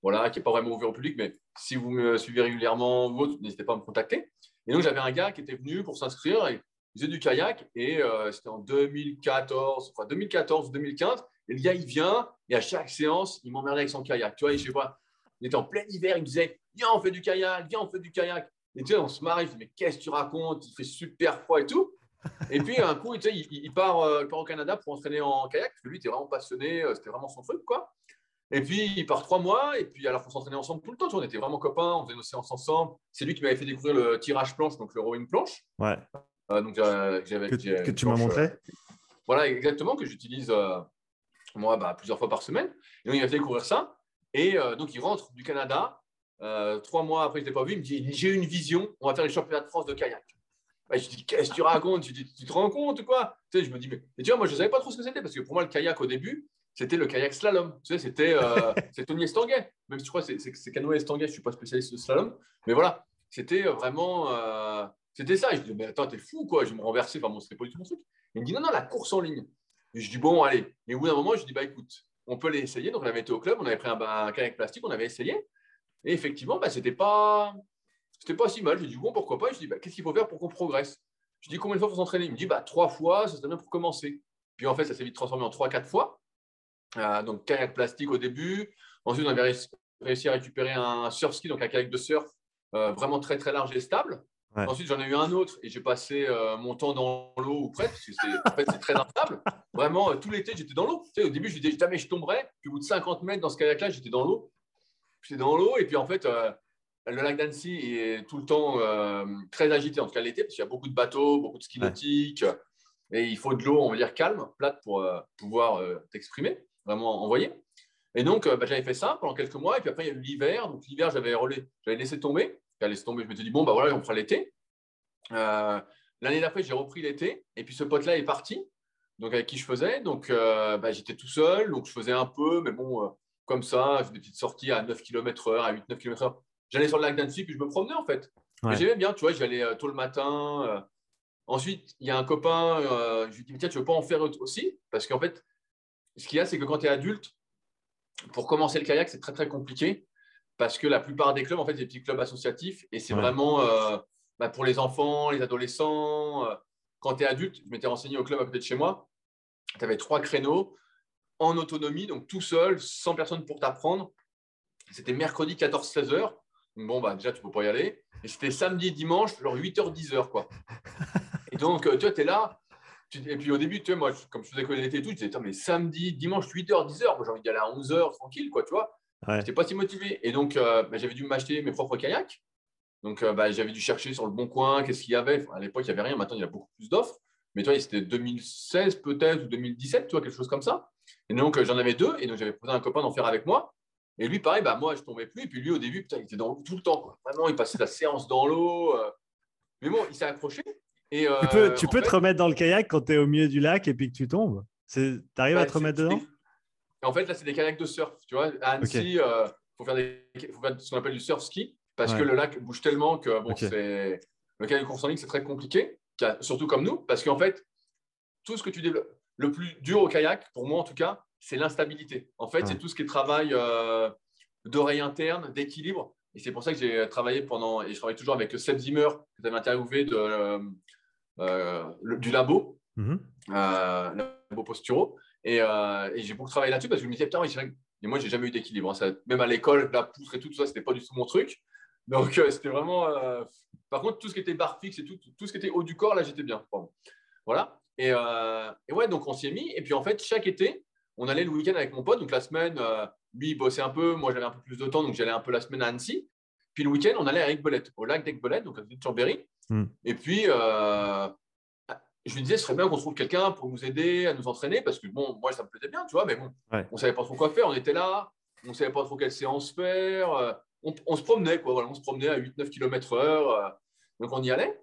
voilà, qui n'est pas vraiment ouvert au public, mais si vous me suivez régulièrement, n'hésitez pas à me contacter. Et donc, j'avais un gars qui était venu pour s'inscrire et il faisait du kayak et euh, c'était en 2014, enfin 2014 2015. Et le gars, il vient et à chaque séance, il m'emmerdait avec son kayak. Tu vois, je pas, il était en plein hiver, il me disait Viens, on fait du kayak, viens, on fait du kayak. Et tu sais, on se marre, il dit Mais qu'est-ce que tu racontes? Il fait super froid et tout. Et puis, un coup, sais, il, part, euh, il, part, au Canada pour entraîner en kayak, lui, il était vraiment passionné, euh, c'était vraiment son truc, quoi. Et puis, il part trois mois, et puis alors qu'on s'entraînait ensemble tout le temps. Tu vois, on était vraiment copains, on faisait nos séances ensemble. C'est lui qui m'avait fait découvrir le tirage planche, donc le rowing planche. Ouais. Euh, donc, euh, que, que tu m'as montré? Euh, voilà, exactement, que j'utilise moi bah, plusieurs fois par semaine. Et donc, il m'a fait découvrir ça. Et donc, il rentre du Canada. trois mois après, je ne l'ai pas vu. Il me dit J'ai une vision, on va faire les championnats de France de kayak. je lui dis Qu'est-ce que tu racontes? Tu, tu, te rends compte ou quoi? Tu sais, Je me dis Mais, tu vois, moi, je ne savais pas trop ce que c'était parce que pour moi, le kayak au début, c'était le kayak slalom. Tu sais, c'était euh, Tony Estanguet. Même si je crois que c'est Canoë Estanguet, je ne suis pas spécialiste de slalom. Mais voilà, c'était euh, vraiment. Euh, c'était ça. Et je dis, mais attends, t'es fou, quoi. Je vais me renverser. Enfin, bon, c'était pas du tout mon truc. Il me dit, non, non, la course en ligne. Et je dis, bon, allez. Et au bout d'un moment, je dis, bah écoute, on peut l'essayer. Donc, on avait été au club, on avait pris un, un kayak plastique, on avait essayé. Et effectivement, bah, c'était pas. C'était pas si mal. Je dis, bon, pourquoi pas? Je dis, bah, qu'est-ce qu'il faut faire pour qu'on progresse? Je dis, combien de fois faut s'entraîner? Il me dit, bah, trois fois, ça serait bien pour commencer. Puis en fait, ça s'est vite transformé en trois, quatre fois. Euh, donc kayak plastique au début. Ensuite, on avait réussi à récupérer un surf ski, donc un kayak de surf euh, vraiment très très large et stable. Ensuite, j'en ai eu un autre et j'ai passé euh, mon temps dans l'eau ou presque, parce que en fait, c'est très instable. Vraiment, tout l'été, j'étais dans l'eau. Tu sais, au début, je disais jamais je tomberais. Puis au bout de 50 mètres dans ce kayak-là, j'étais dans l'eau. J'étais dans l'eau et puis en fait, le lac d'Annecy est tout le temps très agité, en tout cas l'été, parce qu'il y a beaucoup de bateaux, beaucoup de ski nautiques. Et il faut de l'eau, on va dire calme, plate pour pouvoir t'exprimer vraiment envoyé. Et donc, euh, bah, j'avais fait ça pendant quelques mois. Et puis après, il y a eu l'hiver. Donc, l'hiver, j'avais j'avais laissé tomber. J'avais laissé tomber. Je m'étais dit, bon, bah voilà, on fera l'été. Euh, l'année d'après, j'ai repris l'été. Et puis, ce pote-là est parti. Donc, avec qui je faisais. Donc, euh, bah, j'étais tout seul. Donc, je faisais un peu, mais bon, comme ça, je des petites sorties à 9 km/h, à 8-9 km/h. J'allais sur le lac d'Annecy, puis je me promenais, en fait. J'aimais bien, tu vois, j'allais tôt le matin. Ensuite, il y a un copain, je lui dis, tiens, tu veux pas en faire aussi? Parce qu'en fait, ce qu'il y a, c'est que quand tu es adulte, pour commencer le kayak, c'est très très compliqué parce que la plupart des clubs, en fait, c'est des petits clubs associatifs et c'est vraiment euh, bah, pour les enfants, les adolescents. Euh, quand tu es adulte, je m'étais renseigné au club à côté de chez moi, tu avais trois créneaux en autonomie, donc tout seul, sans personne pour t'apprendre. C'était mercredi 14-16 heures. Bon, bah, déjà, tu peux pas y aller. Et c'était samedi, dimanche, genre 8h, 10h, quoi. Et donc, euh, tu vois, tu es là, et puis au début, tu sais, moi, comme je faisais l'été et tout, je disais, mais samedi, dimanche, 8h, 10h, moi j'ai envie d'y aller à 11h, tranquille, quoi, tu vois. Je n'étais pas si motivé. Et donc, euh, bah, j'avais dû m'acheter mes propres kayaks. Donc, euh, bah, j'avais dû chercher sur le bon coin, qu'est-ce qu'il y avait. à l'époque, il n'y avait rien. Maintenant, il y a beaucoup plus d'offres. Mais toi, c'était 2016 peut-être ou 2017, tu vois, quelque chose comme ça. Et donc, euh, j'en avais deux. Et donc, j'avais posé un copain d'en faire avec moi. Et lui, pareil, bah, moi, je tombais plus. Et puis lui, au début, putain, il était dans l'eau tout le temps. Quoi. Vraiment, il passait la séance dans l'eau. Mais bon, il s'est accroché. Euh, tu peux, tu peux te remettre dans le kayak quand tu es au milieu du lac et puis que tu tombes Tu arrives à te remettre dedans En fait, là, c'est des kayaks de surf. Tu vois, à Annecy, il euh, faut, faire ce qu'on appelle du surf ski parce que le lac bouge tellement que bon, c'est... le kayak de course en ligne, c'est très compliqué, surtout comme nous, parce qu'en fait, tout ce que tu développes, le plus dur au kayak, pour moi en tout cas, c'est l'instabilité. En fait, c'est tout ce qui est travail euh, d'oreille interne, d'équilibre. Et c'est pour ça que j'ai travaillé pendant, et je travaille toujours avec Seb Zimmer, que tu avais interviewé de, euh, du labo, euh, labo posturo. Euh, et, j'ai beaucoup travaillé là-dessus parce que je me disais, putain, et moi, j'ai jamais eu d'équilibre. Hein. même à l'école, la poutre et tout, ça, c'était pas du tout mon truc. Donc, c'était vraiment. Par contre, tout ce qui était barre fixe et tout, tout ce qui était haut du corps, là, j'étais bien. Voilà. Et, et, ouais, donc on s'y est mis. Et puis, en fait, chaque été, on allait le week-end avec mon pote. Donc, la semaine, lui, il bossait un peu. Moi, j'avais un peu plus de temps. Donc, j'allais un peu la semaine à Annecy. Puis, le week-end, on allait à Aiguebelette, au lac d'Aiguebelette, donc à côté de Chambéry. Hmm. Et puis, euh, je lui disais, ce serait bien qu'on trouve quelqu'un pour nous aider à nous entraîner, parce que bon, moi, ça me plaisait bien, tu vois, mais bon, on ne savait pas trop quoi faire. On était là, on ne savait pas trop quelle séance faire. On, se promenait, quoi. Voilà, on se promenait à 8-9 km/h. donc on y allait.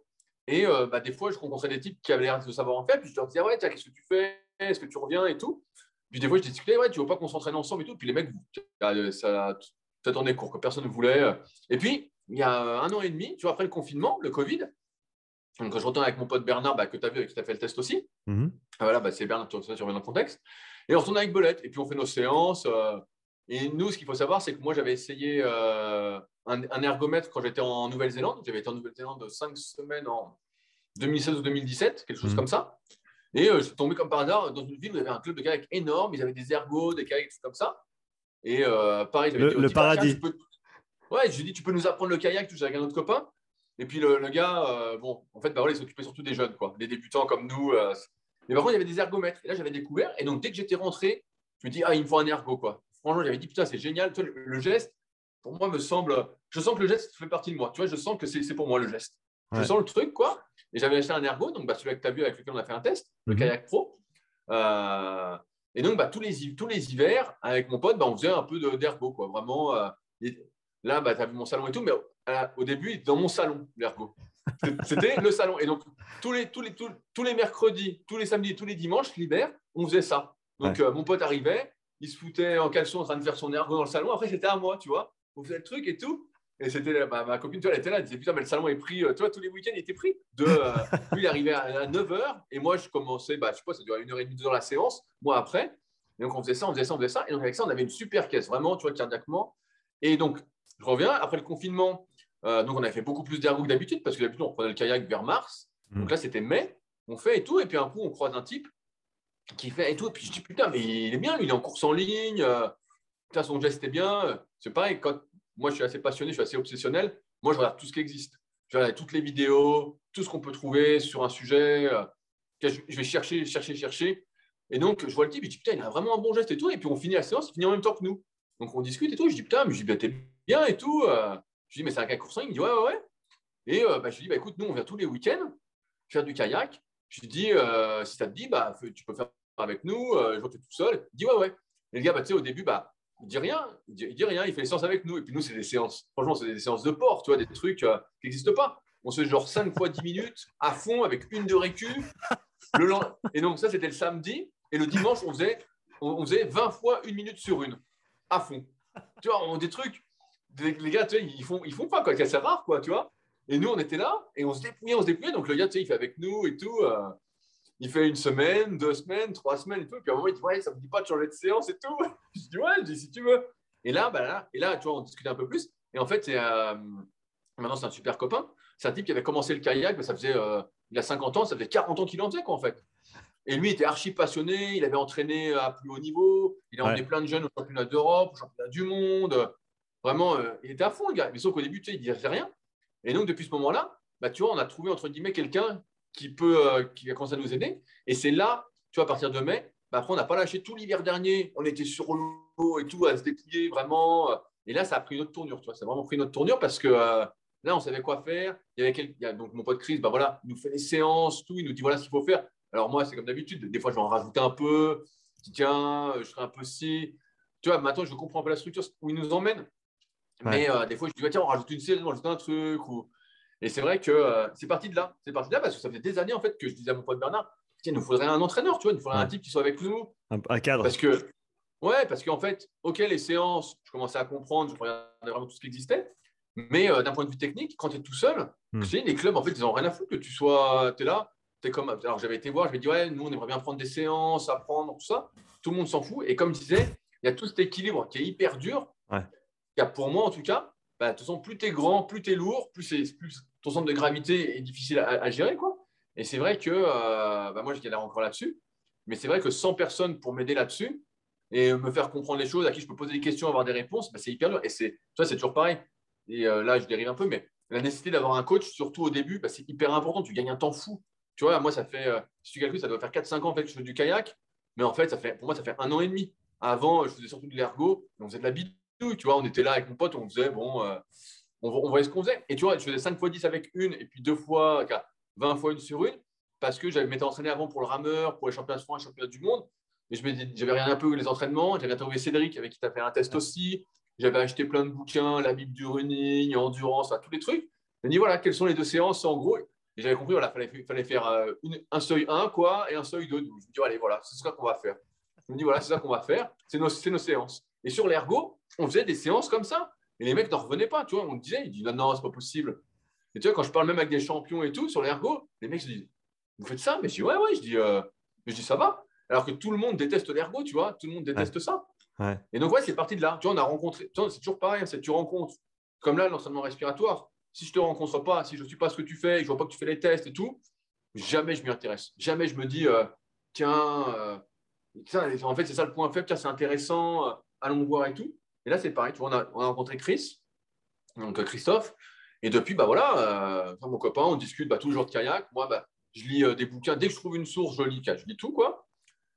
Et bah, des fois, je rencontrais des types qui avaient l'air de savoir en faire. Puis je leur disais, ouais, qu'est-ce que tu fais? Est-ce que tu reviens et tout? Puis des fois, je discutais, ouais, tu veux pas qu'on s'entraîne ensemble et tout? Puis les mecs, ça, ça tournait court, que personne ne voulait. Et puis, il y a un an et demi, tu vois, après le confinement, le Covid, donc, quand je retourne avec mon pote Bernard, bah, que tu as vu, qui t'a fait le test aussi. Mm-hmm. Ah, voilà, bah, c'est Bernard, tu, tu reviens dans le contexte. Et on retourne avec Bolette, et puis on fait nos séances. Euh, et nous, ce qu'il faut savoir, c'est que moi, j'avais essayé euh, un, ergomètre quand j'étais en Nouvelle-Zélande. J'avais été en Nouvelle-Zélande cinq semaines en 2016 ou 2017, quelque chose mm-hmm. comme ça. Et euh, je suis tombé comme par hasard dans une ville où il y avait un club de kayak énorme. Ils avaient des ergots, des kayaks, comme ça. Et pareil, le, le paradis. Ouais, je lui ai dit, tu peux nous apprendre le kayak, tout avec un autre copain. Et puis le, gars, euh, bon, en fait, bah, voilà, il s'occupait surtout des jeunes, quoi, des débutants comme nous. Euh. Mais par contre, il y avait des ergomètres. Et là, j'avais découvert. Et donc, dès que j'étais rentré, je me dis, ah, il me faut un ergo, quoi. Franchement, j'avais dit, putain, c'est génial. le, geste, pour moi, me semble. Je sens que le geste fait partie de moi. Tu vois, je sens que c'est pour moi le geste. Je sens le truc, quoi. Et j'avais acheté un ergo, donc bah, celui que tu as vu avec lequel on a fait un test, le mhm. kayak pro. Euh, et donc, bah, tous, les, tous les hivers, avec mon pote, bah, on faisait un peu d'ergo, quoi. Vraiment. Là, bah, tu as vu mon salon et tout, mais au début, dans mon salon, l'ergo. C'était le salon. Et donc, tous les, tous, les, tous, les mercredis, tous les samedis, tous les dimanches, l'hiver, on faisait ça. Donc, euh, mon pote arrivait, il se foutait en caleçon en train de faire son ergo dans le salon. Après, c'était à moi, tu vois. On faisait le truc et tout. Et c'était bah, ma copine, tu vois, elle était là, elle disait Putain, mais le salon est pris. Euh, toi, tous les week-ends, il était pris. De, euh, lui, il arrivait à, 9h. Et moi, je commençais, bah, je sais pas, ça durait une heure et demie, deux heures la séance. Moi, après. Et donc, on faisait ça, on faisait ça, on faisait ça. Et donc, avec ça, on avait une super caisse, vraiment, tu vois, cardiaquement. Et donc, je reviens. Après le confinement, euh, donc, on avait fait beaucoup plus d'ergo que d'habitude parce que d'habitude, on prenait le kayak vers mars. Mm. Donc là, c'était mai. On fait et tout. Et puis, un coup, on croise un type qui fait et tout. Et puis, je dis, putain, mais il est bien, lui, il est en course en ligne. Euh, putain, son geste est bien. C'est pareil, quand moi, je suis assez passionné, je suis assez obsessionnel. Moi, je regarde tout ce qui existe. Je regarde toutes les vidéos, tout ce qu'on peut trouver sur un sujet. Euh, je vais chercher, chercher, chercher. Et donc, je vois le type, je dis, putain, il a vraiment un bon geste et tout. Et puis, on finit la séance, il finit en même temps que nous. Donc, on discute et tout. Je dis, putain, mais je dis, bah, t'es bien et tout. Je lui dis, mais c'est un course Il me dit, ouais, ouais, ouais. Et euh, bah, je lui dis, bah, écoute, nous, on vient tous les week-ends faire du kayak. Je lui dis, euh, si ça te dit, bah, tu peux faire avec nous. Euh, je vois que tu es tout seul. Il dit, ouais, ouais. Et le gars, bah, tu sais, au début, bah, il dit rien. Il dit, rien. Il fait les séances avec nous. Et puis nous, c'est des séances. Franchement, c'est des séances de port, tu vois, des trucs qui n'existent pas. On se fait genre 5 fois 10 minutes à fond avec une de récu. Le Et donc, ça, c'était le samedi. Et le dimanche, on faisait, on faisait 20 fois une minute sur une, à fond. Tu vois, on, des trucs les gars, tu sais, ils font, ils font pas quoi, c'est rare, quoi, tu vois. Et nous, on était là et on se dépouillait, on se dépouillait. Donc le gars, tu sais, il fait avec nous et tout. Euh, il fait une semaine, deux semaines, trois semaines et tout. Et puis à un moment, il dit, ouais, ça me dit pas de changer de séance et tout. je dis, ouais, je dis, si tu veux. Et là, bah là, et là, tu vois, on discutait un peu plus. Et en fait, c'est, euh, maintenant, c'est un super copain. C'est un type qui avait commencé le kayak, mais ça faisait, euh, il a 50 ans, ça faisait 40 ans qu'il en faisait, quoi, en fait. Et lui, il était archi passionné, il avait entraîné à plus haut niveau, il a emmené plein de jeunes au championnat d'Europe, au championnat du monde. Vraiment, euh, il était à fond, le gars. Mais sauf qu'au début, tu sais, il disait rien. Et donc, depuis ce moment-là, bah, tu vois, on a trouvé, entre guillemets, quelqu'un qui peut, euh, qui a commencé à nous aider. Et c'est là, tu vois, à partir de mai, bah, après, on n'a pas lâché tout l'hiver dernier. On était sur l'eau et tout, à se dépouiller vraiment. Et là, ça a pris une autre tournure, tu vois. Ça a vraiment pris une autre tournure parce que euh, là, on savait quoi faire. Il y a donc mon pote Chris, bah voilà, il nous fait des séances, tout. Il nous dit voilà ce qu'il faut faire. Alors, moi, c'est comme d'habitude. Des fois, je vais en rajouter un peu. Je dis, tiens, je serai un peu si. Tu vois, maintenant, je comprends un peu la structure où il nous emmène. Mais euh, des fois, je dis, tiens, on rajoute une scène, on rajoute un truc. Et c'est vrai que euh, c'est parti de là. C'est parti de là parce que ça fait des années en fait que je disais à mon pote Bernard, tiens, il nous faudrait un entraîneur, tu vois, il nous faudrait un type qui soit avec nous. Un, cadre. Parce que, ouais, parce qu'en fait, ok, les séances, je commençais à comprendre, je regardais vraiment tout ce qui existait. Mais euh, d'un point de vue technique, quand tu es tout seul, hmm. sais, les clubs, en fait, ils n'ont rien à foutre que tu sois, tu es là, es comme. Alors, j'avais été voir, je me dit, ouais, nous, on aimerait bien prendre des séances, apprendre, tout ça. Tout le monde s'en fout. Et comme je disais, il y a tout cet équilibre qui est hyper dur. Ouais. A pour moi, en tout cas, bah, de toute façon, plus tu es grand, plus tu es lourd, plus, plus, ton centre de gravité est difficile à, gérer. Quoi. Et c'est vrai que euh, bah, moi, je galère encore là-dessus. Mais c'est vrai que 100 personnes pour m'aider là-dessus et me faire comprendre les choses, à qui je peux poser des questions, avoir des réponses, bah, c'est hyper dur. Et c'est, ça, c'est toujours pareil. Et euh, là, je dérive un peu, mais la nécessité d'avoir un coach, surtout au début, c'est hyper important. Tu gagnes un temps fou. Tu vois, moi, ça fait, euh, si tu calcules, ça doit faire 4-5 ans en fait, que je fais du kayak. Mais en fait, ça fait, pour moi, ça fait un an et demi. Avant, je faisais surtout de l'ergo. On faisait de la bite tu vois, on était là avec mon pote, on faisait, bon, euh, on, voyait ce qu'on faisait. Et tu vois, je faisais 5 fois 10 avec une et puis deux fois, 20 fois une sur une, parce que j'avais m'étais entraîné avant pour le rameur, pour les championnats de France, les championnats du monde. Et je j'avais regardé un peu les entraînements. J'avais interviewé Cédric avec qui tu as fait un test aussi. J'avais acheté plein de bouquins, la Bible du running, endurance, tous les trucs. Je me dit voilà, quelles sont les deux séances en gros. Et j'avais compris, voilà, fallait, fallait faire euh, un seuil 1 quoi, et un seuil 2. Je me dis, allez, voilà, c'est ça qu'on va faire. Je me dis, voilà, c'est ça qu'on va faire. C'est nos séances. Et sur l'ergo, on faisait des séances comme ça. Et les mecs n'en revenaient pas, tu vois. On disait, ils disent, non, non, c'est pas possible. Et tu vois, quand je parle même avec des champions et tout sur l'ergo, les mecs se disent, vous faites ça? Mais je dis, ouais, ouais. Je dis, euh, je dis ça va. Alors que tout le monde déteste l'ergo, tu vois. Tout le monde déteste ça. Et donc, ouais, c'est parti de là. Tu vois, on a rencontré, c'est toujours pareil, hein, c'est tu rencontres, comme là, l'enseignement respiratoire. Si je te rencontre pas, si je ne suis pas ce que tu fais, je vois pas que tu fais les tests et tout, jamais je m'y intéresse. Jamais je me dis, euh, tiens, euh, en fait, c'est ça le point faible, tiens, c'est intéressant, allons voir et tout. Et là, c'est pareil, tu vois, on a, on a, rencontré Chris, donc Christophe, et depuis, bah voilà, mon copain, on discute bah, toujours de kayak. Moi, bah, je lis des bouquins. Dès que je trouve une source, je lis, je lis tout, quoi.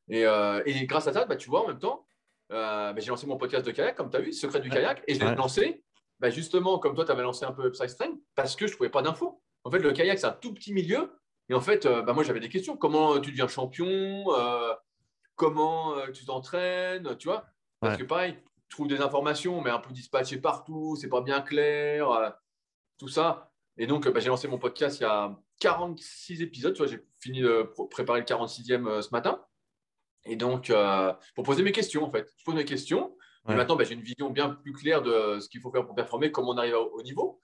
Et, et grâce à ça, bah, tu vois, en même temps, bah, j'ai lancé mon podcast de kayak, comme tu as vu, Secret du kayak, et je l'ai lancé bah, justement, comme toi, tu avais lancé un peu Upside Strength, parce que je ne trouvais pas d'infos. En fait, le kayak, c'est un tout petit milieu. Et en fait, euh, bah, moi, j'avais des questions. Comment tu deviens champion? Euh, Comment euh, tu t'entraînes? Tu vois? Parce que pareil, tu trouves des informations, mais un peu dispatchées partout, c'est pas bien clair, tout ça. Et donc, bah, j'ai lancé mon podcast il y a 46 épisodes. Tu vois, j'ai fini de préparer le 46e ce matin. Et donc, pour poser mes questions, en fait. Je pose mes questions. Et maintenant, bah, j'ai une vision bien plus claire de ce qu'il faut faire pour performer, comment on arrive au, niveau.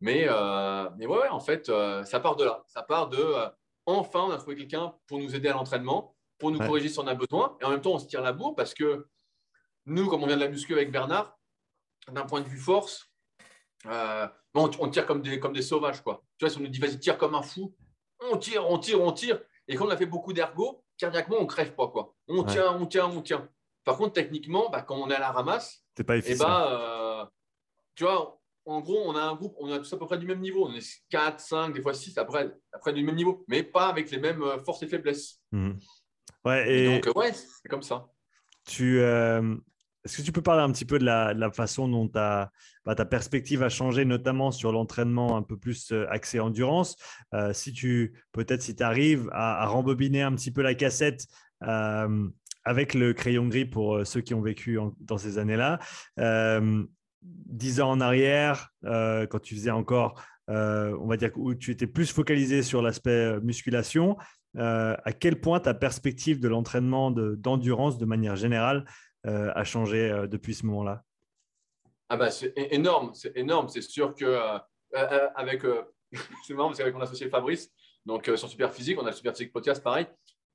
Mais, euh, mais ouais, en fait, euh, ça part de là. Ça part de euh, enfin, on a trouvé quelqu'un pour nous aider à l'entraînement, pour nous corriger si on a besoin. Et en même temps, on se tire la bourre parce que nous, comme on vient de la muscu avec Bernard, d'un point de vue force, on, tire comme des, comme des sauvages. Quoi. Tu vois, si on nous dit vas-y, tire comme un fou, on tire, on tire, on tire. Et quand on a fait beaucoup d'ergo, cardiaquement, on crève pas. Quoi. On tient, on tient, on tient. Par contre, techniquement, bah, quand on est à la ramasse, c'est pas efficace. bah, euh, tu vois, en gros, on a un groupe, on a tous à peu près du même niveau. On est 4, 5, des fois 6, après, après du même niveau, mais pas avec les mêmes euh, forces et faiblesses. Mmh. Ouais, et, donc, ouais, c'est comme ça. Tu, euh, Est-ce que tu peux parler un petit peu de la, façon dont ta, bah, ta perspective a changé, notamment sur l'entraînement un peu plus axé endurance? Si tu, peut-être, si tu arrives à, rembobiner un petit peu la cassette avec le crayon gris pour euh, ceux qui ont vécu dans ces années-là. Euh, dix ans en arrière, euh, quand tu faisais encore, on va dire où tu étais plus focalisé sur l'aspect musculation, à quel point ta perspective de l'entraînement d'endurance de, manière générale a changé depuis ce moment-là? Ah bah, C'est énorme, c'est énorme. C'est sûr que avec, c'est marrant parce qu'avec mon associé Fabrice, donc sur Super Physique, on a le Super Physique Podcast pareil,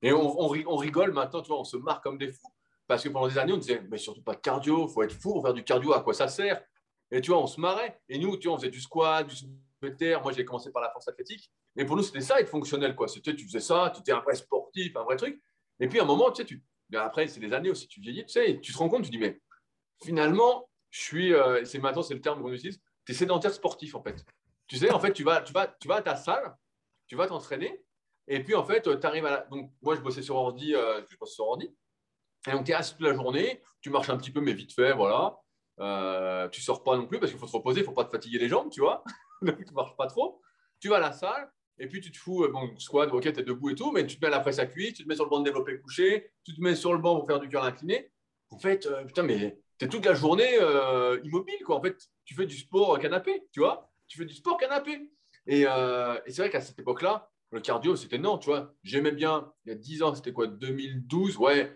et on, rigole maintenant, tu vois, on se marre comme des fous. Parce que pendant des années, on disait, mais surtout pas de cardio, il faut être fou faire du cardio, à quoi ça sert? Et tu vois, on se marrait. Et nous, tu vois, on faisait du squat, du terre. Moi, j'ai commencé par la force athlétique. Mais pour nous, c'était ça, être fonctionnel. Quoi. C'était, tu faisais ça, tu étais un vrai sportif, un vrai truc. Et puis, à un moment, tu sais, tu... après, c'est des années aussi, tu vieillis, tu sais, tu te rends compte, tu dis, mais finalement, je suis, euh, c'est maintenant, c'est le terme qu'on utilise, tu es sédentaire sportif, en fait. Tu sais, en fait, tu vas, tu, vas, tu vas à ta salle, tu vas t'entraîner, et puis, en fait, tu arrives à Donc, moi, je bossais sur ordi, euh, je bosse sur ordi. Et donc, tu es assis toute la journée, tu marches un petit peu, mais vite fait, voilà. Euh, tu sors pas non plus parce qu'il faut se reposer, il faut pas te fatiguer les jambes, tu vois. donc, tu marches pas trop. Tu vas à la salle, et puis tu te fous, euh, bon, squat, ok, tu es debout et tout, mais tu te mets à la presse à cuisse, tu te mets sur le banc de développé couché, tu te mets sur le banc pour faire du cœur incliné. En fait, euh, putain, mais tu es toute la journée immobile, quoi. En fait, tu fais du sport canapé, tu vois. Tu fais du sport canapé. Et, et c'est vrai qu'à cette époque-là, le cardio, c'était non, tu vois. J'aimais bien, il y a 10 ans, c'était quoi 2012 Ouais,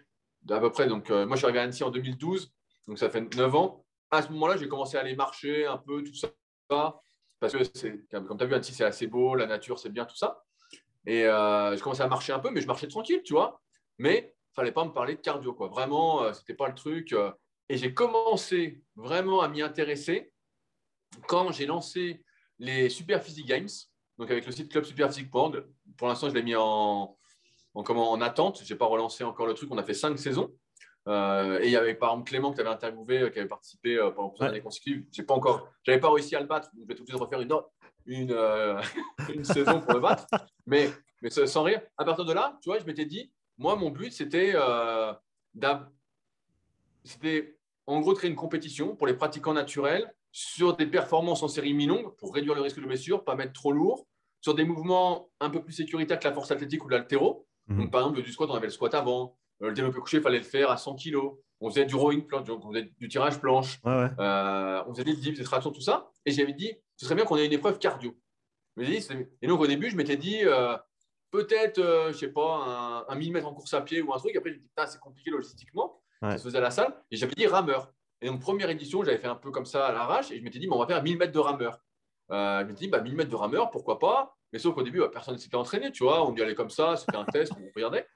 à peu près. Donc, euh, moi, je suis arrivé à Annecy en 2012, donc ça fait 9 ans. À ce moment-là, j'ai commencé à aller marcher un peu, tout ça. Parce que, comme tu as vu, Annecy, c'est assez beau, la nature, c'est bien, tout ça. Et euh, je commençais à marcher un peu, mais je marchais tranquille, tu vois. Mais fallait pas me parler de cardio, quoi. Vraiment, euh, c'était pas le truc. et j'ai commencé vraiment à m'y intéresser quand j'ai lancé les Super Physique Games donc avec le site Club Super Physique Pour l'instant, je l'ai mis en, comment, en attente. Je n'ai pas relancé encore le truc. On a fait cinq saisons. Euh, et il y avait par exemple Clément que tu avais interviewé, euh, qui avait participé euh, pendant plusieurs années consécutives. Je pas encore, j'avais pas réussi à le battre. Donc je vais tout de suite refaire une, une, une saison pour le battre. Mais, mais sans rire, à partir de là, tu vois, je m'étais dit, moi, mon but, c'était c'était en gros de créer une compétition pour les pratiquants naturels sur des performances en série mi-longue pour réduire le risque de blessure, pas mettre trop lourd, sur des mouvements un peu plus sécuritaires que la force athlétique ou l'altéro. Mhm. Donc, par exemple, du squat, on avait le squat avant, le développé couché, il fallait le faire à 100 kg. On faisait du rowing planche, on faisait du tirage planche. on faisait des dips, des tractions, tout ça. Et j'avais dit, ce serait bien qu'on ait une épreuve cardio. Et donc, au début, je m'étais dit, peut-être, je sais pas, un, un millimètre en course à pied ou un truc. Après, me dit, c'est compliqué logistiquement. Ça se faisait à la salle. Et j'avais dit rameur. Et donc, première édition, j'avais fait un peu comme ça à l'arrache. Et je m'étais dit, on va faire 1000 mètres de rameur. Euh, je m'étais dit, bah, 1000 mètres de rameur, pourquoi pas? Mais sauf qu'au début, bah, personne ne s'était entraîné, tu vois. On y allait comme ça, c'était un test, on regardait.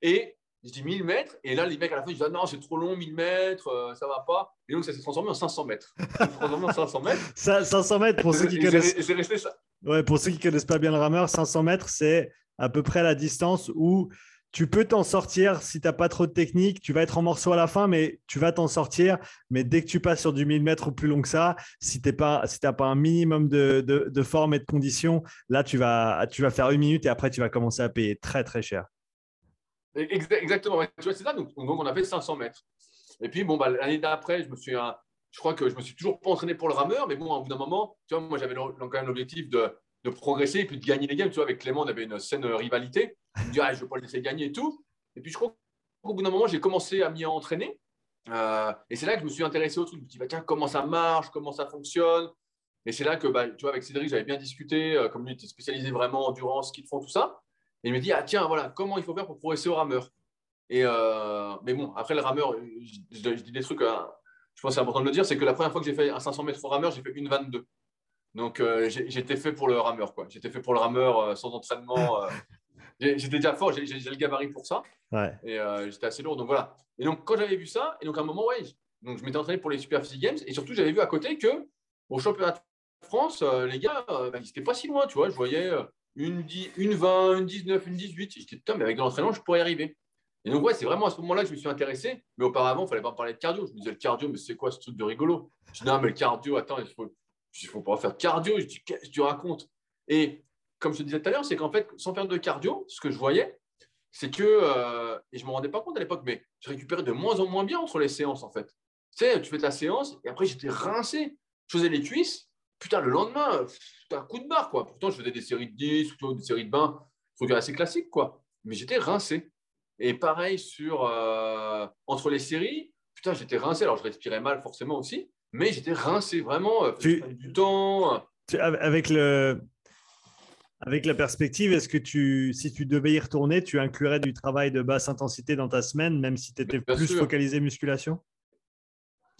Et je dis 1000 mètres. Et là, les mecs, à la fin, ils disent, ah non, c'est trop long, 1000 mètres, euh, ça va pas. Et donc, ça s'est transformé en 500 mètres. Ça s'est transformé en 500 mètres. 500 mètres, pour ceux qui connaissent. C'est resté ça. Ouais, pour ceux qui connaissent pas bien le rameur, 500 mètres, c'est à peu près la distance où tu peux t'en sortir si tu n'as pas trop de technique. Tu vas être en morceau à la fin, mais tu vas t'en sortir. Mais dès que tu passes sur du 1000 mètres ou plus long que ça, si tu n'as si pas un minimum de, de, forme et de conditions, là, tu vas, tu vas faire une minute et après, tu vas commencer à payer très, très cher. Exactement. Tu vois, c'est ça. Donc, on a fait 500 mètres. Et puis, bon, bah, l'année d'après, je me suis. Je crois que je me suis toujours pas entraîné pour le rameur, mais bon, au bout d'un moment, tu vois, moi, j'avais quand même l'objectif de, progresser et puis de gagner les games. Tu vois, avec Clément, on avait une saine rivalité. Il me dit, ah, je veux pas le laisser gagner et tout. Et puis, je crois qu'au bout d'un moment, j'ai commencé à m'y entraîner. Euh, et c'est là que je me suis intéressé au truc. Je me suis dit, bah, tiens, comment ça marche, comment ça fonctionne? Et c'est là que, bah, tu vois, avec Cédric, j'avais bien discuté, euh, comme lui était spécialisé vraiment en endurance, ski de fond, tout ça. Et il me dit, ah tiens, voilà, comment il faut faire pour progresser au rameur? Et euh, mais bon, après le rameur, je, dis des trucs, hein. je pense que c'est important de le dire, c'est que la première fois que j'ai fait un 500 mètres au rameur, j'ai fait une 22. Donc, euh, j'étais fait pour le rameur. quoi. J'étais fait pour le rameur euh, sans entraînement. J'étais déjà fort, j'ai le gabarit pour ça. Et j'étais assez lourd. Donc, voilà. Et donc, quand j'avais vu ça, et donc à un moment, ouais, donc, je m'étais entraîné pour les Super Physique Games. Et surtout, j'avais vu à côté que au championnat de France, les gars, bah, ils n'étaient pas si loin. Tu vois, je voyais une, 10, une 20, une 19, une 18. J'étais, putain, mais avec l'entraînement, je pourrais y arriver. Et donc, ouais, c'est vraiment à ce moment-là que je me suis intéressé. Mais auparavant, il ne fallait pas parler de cardio. Je me disais, le cardio, mais c'est quoi ce truc de rigolo? Je dis, non, mais le cardio, attends, il faut, il faut pas faire cardio. Je dis, qu'est-ce que tu racontes? Et comme je te disais tout à l'heure, c'est qu'en fait, sans faire de cardio, ce que je voyais, c'est que, euh, et je ne me rendais pas compte à l'époque, mais je récupérais de moins en moins bien entre les séances, en fait. Tu sais, tu fais ta séance, et après, j'étais rincé. Je faisais les cuisses. Putain, le lendemain, un coup de barre, quoi. Pourtant, je faisais des séries de 10, ou des séries de 20, trucs assez classiques, quoi. Mais j'étais rincé. Et pareil sur euh, entre les séries, putain, j'étais rincé. Alors, je respirais mal forcément aussi, mais j'étais rincé vraiment. Euh, tu, du temps. avec le. Avec la perspective, est-ce que tu, si tu devais y retourner, tu inclurais du travail de basse intensité dans ta semaine, même si tu étais plus focalisé musculation?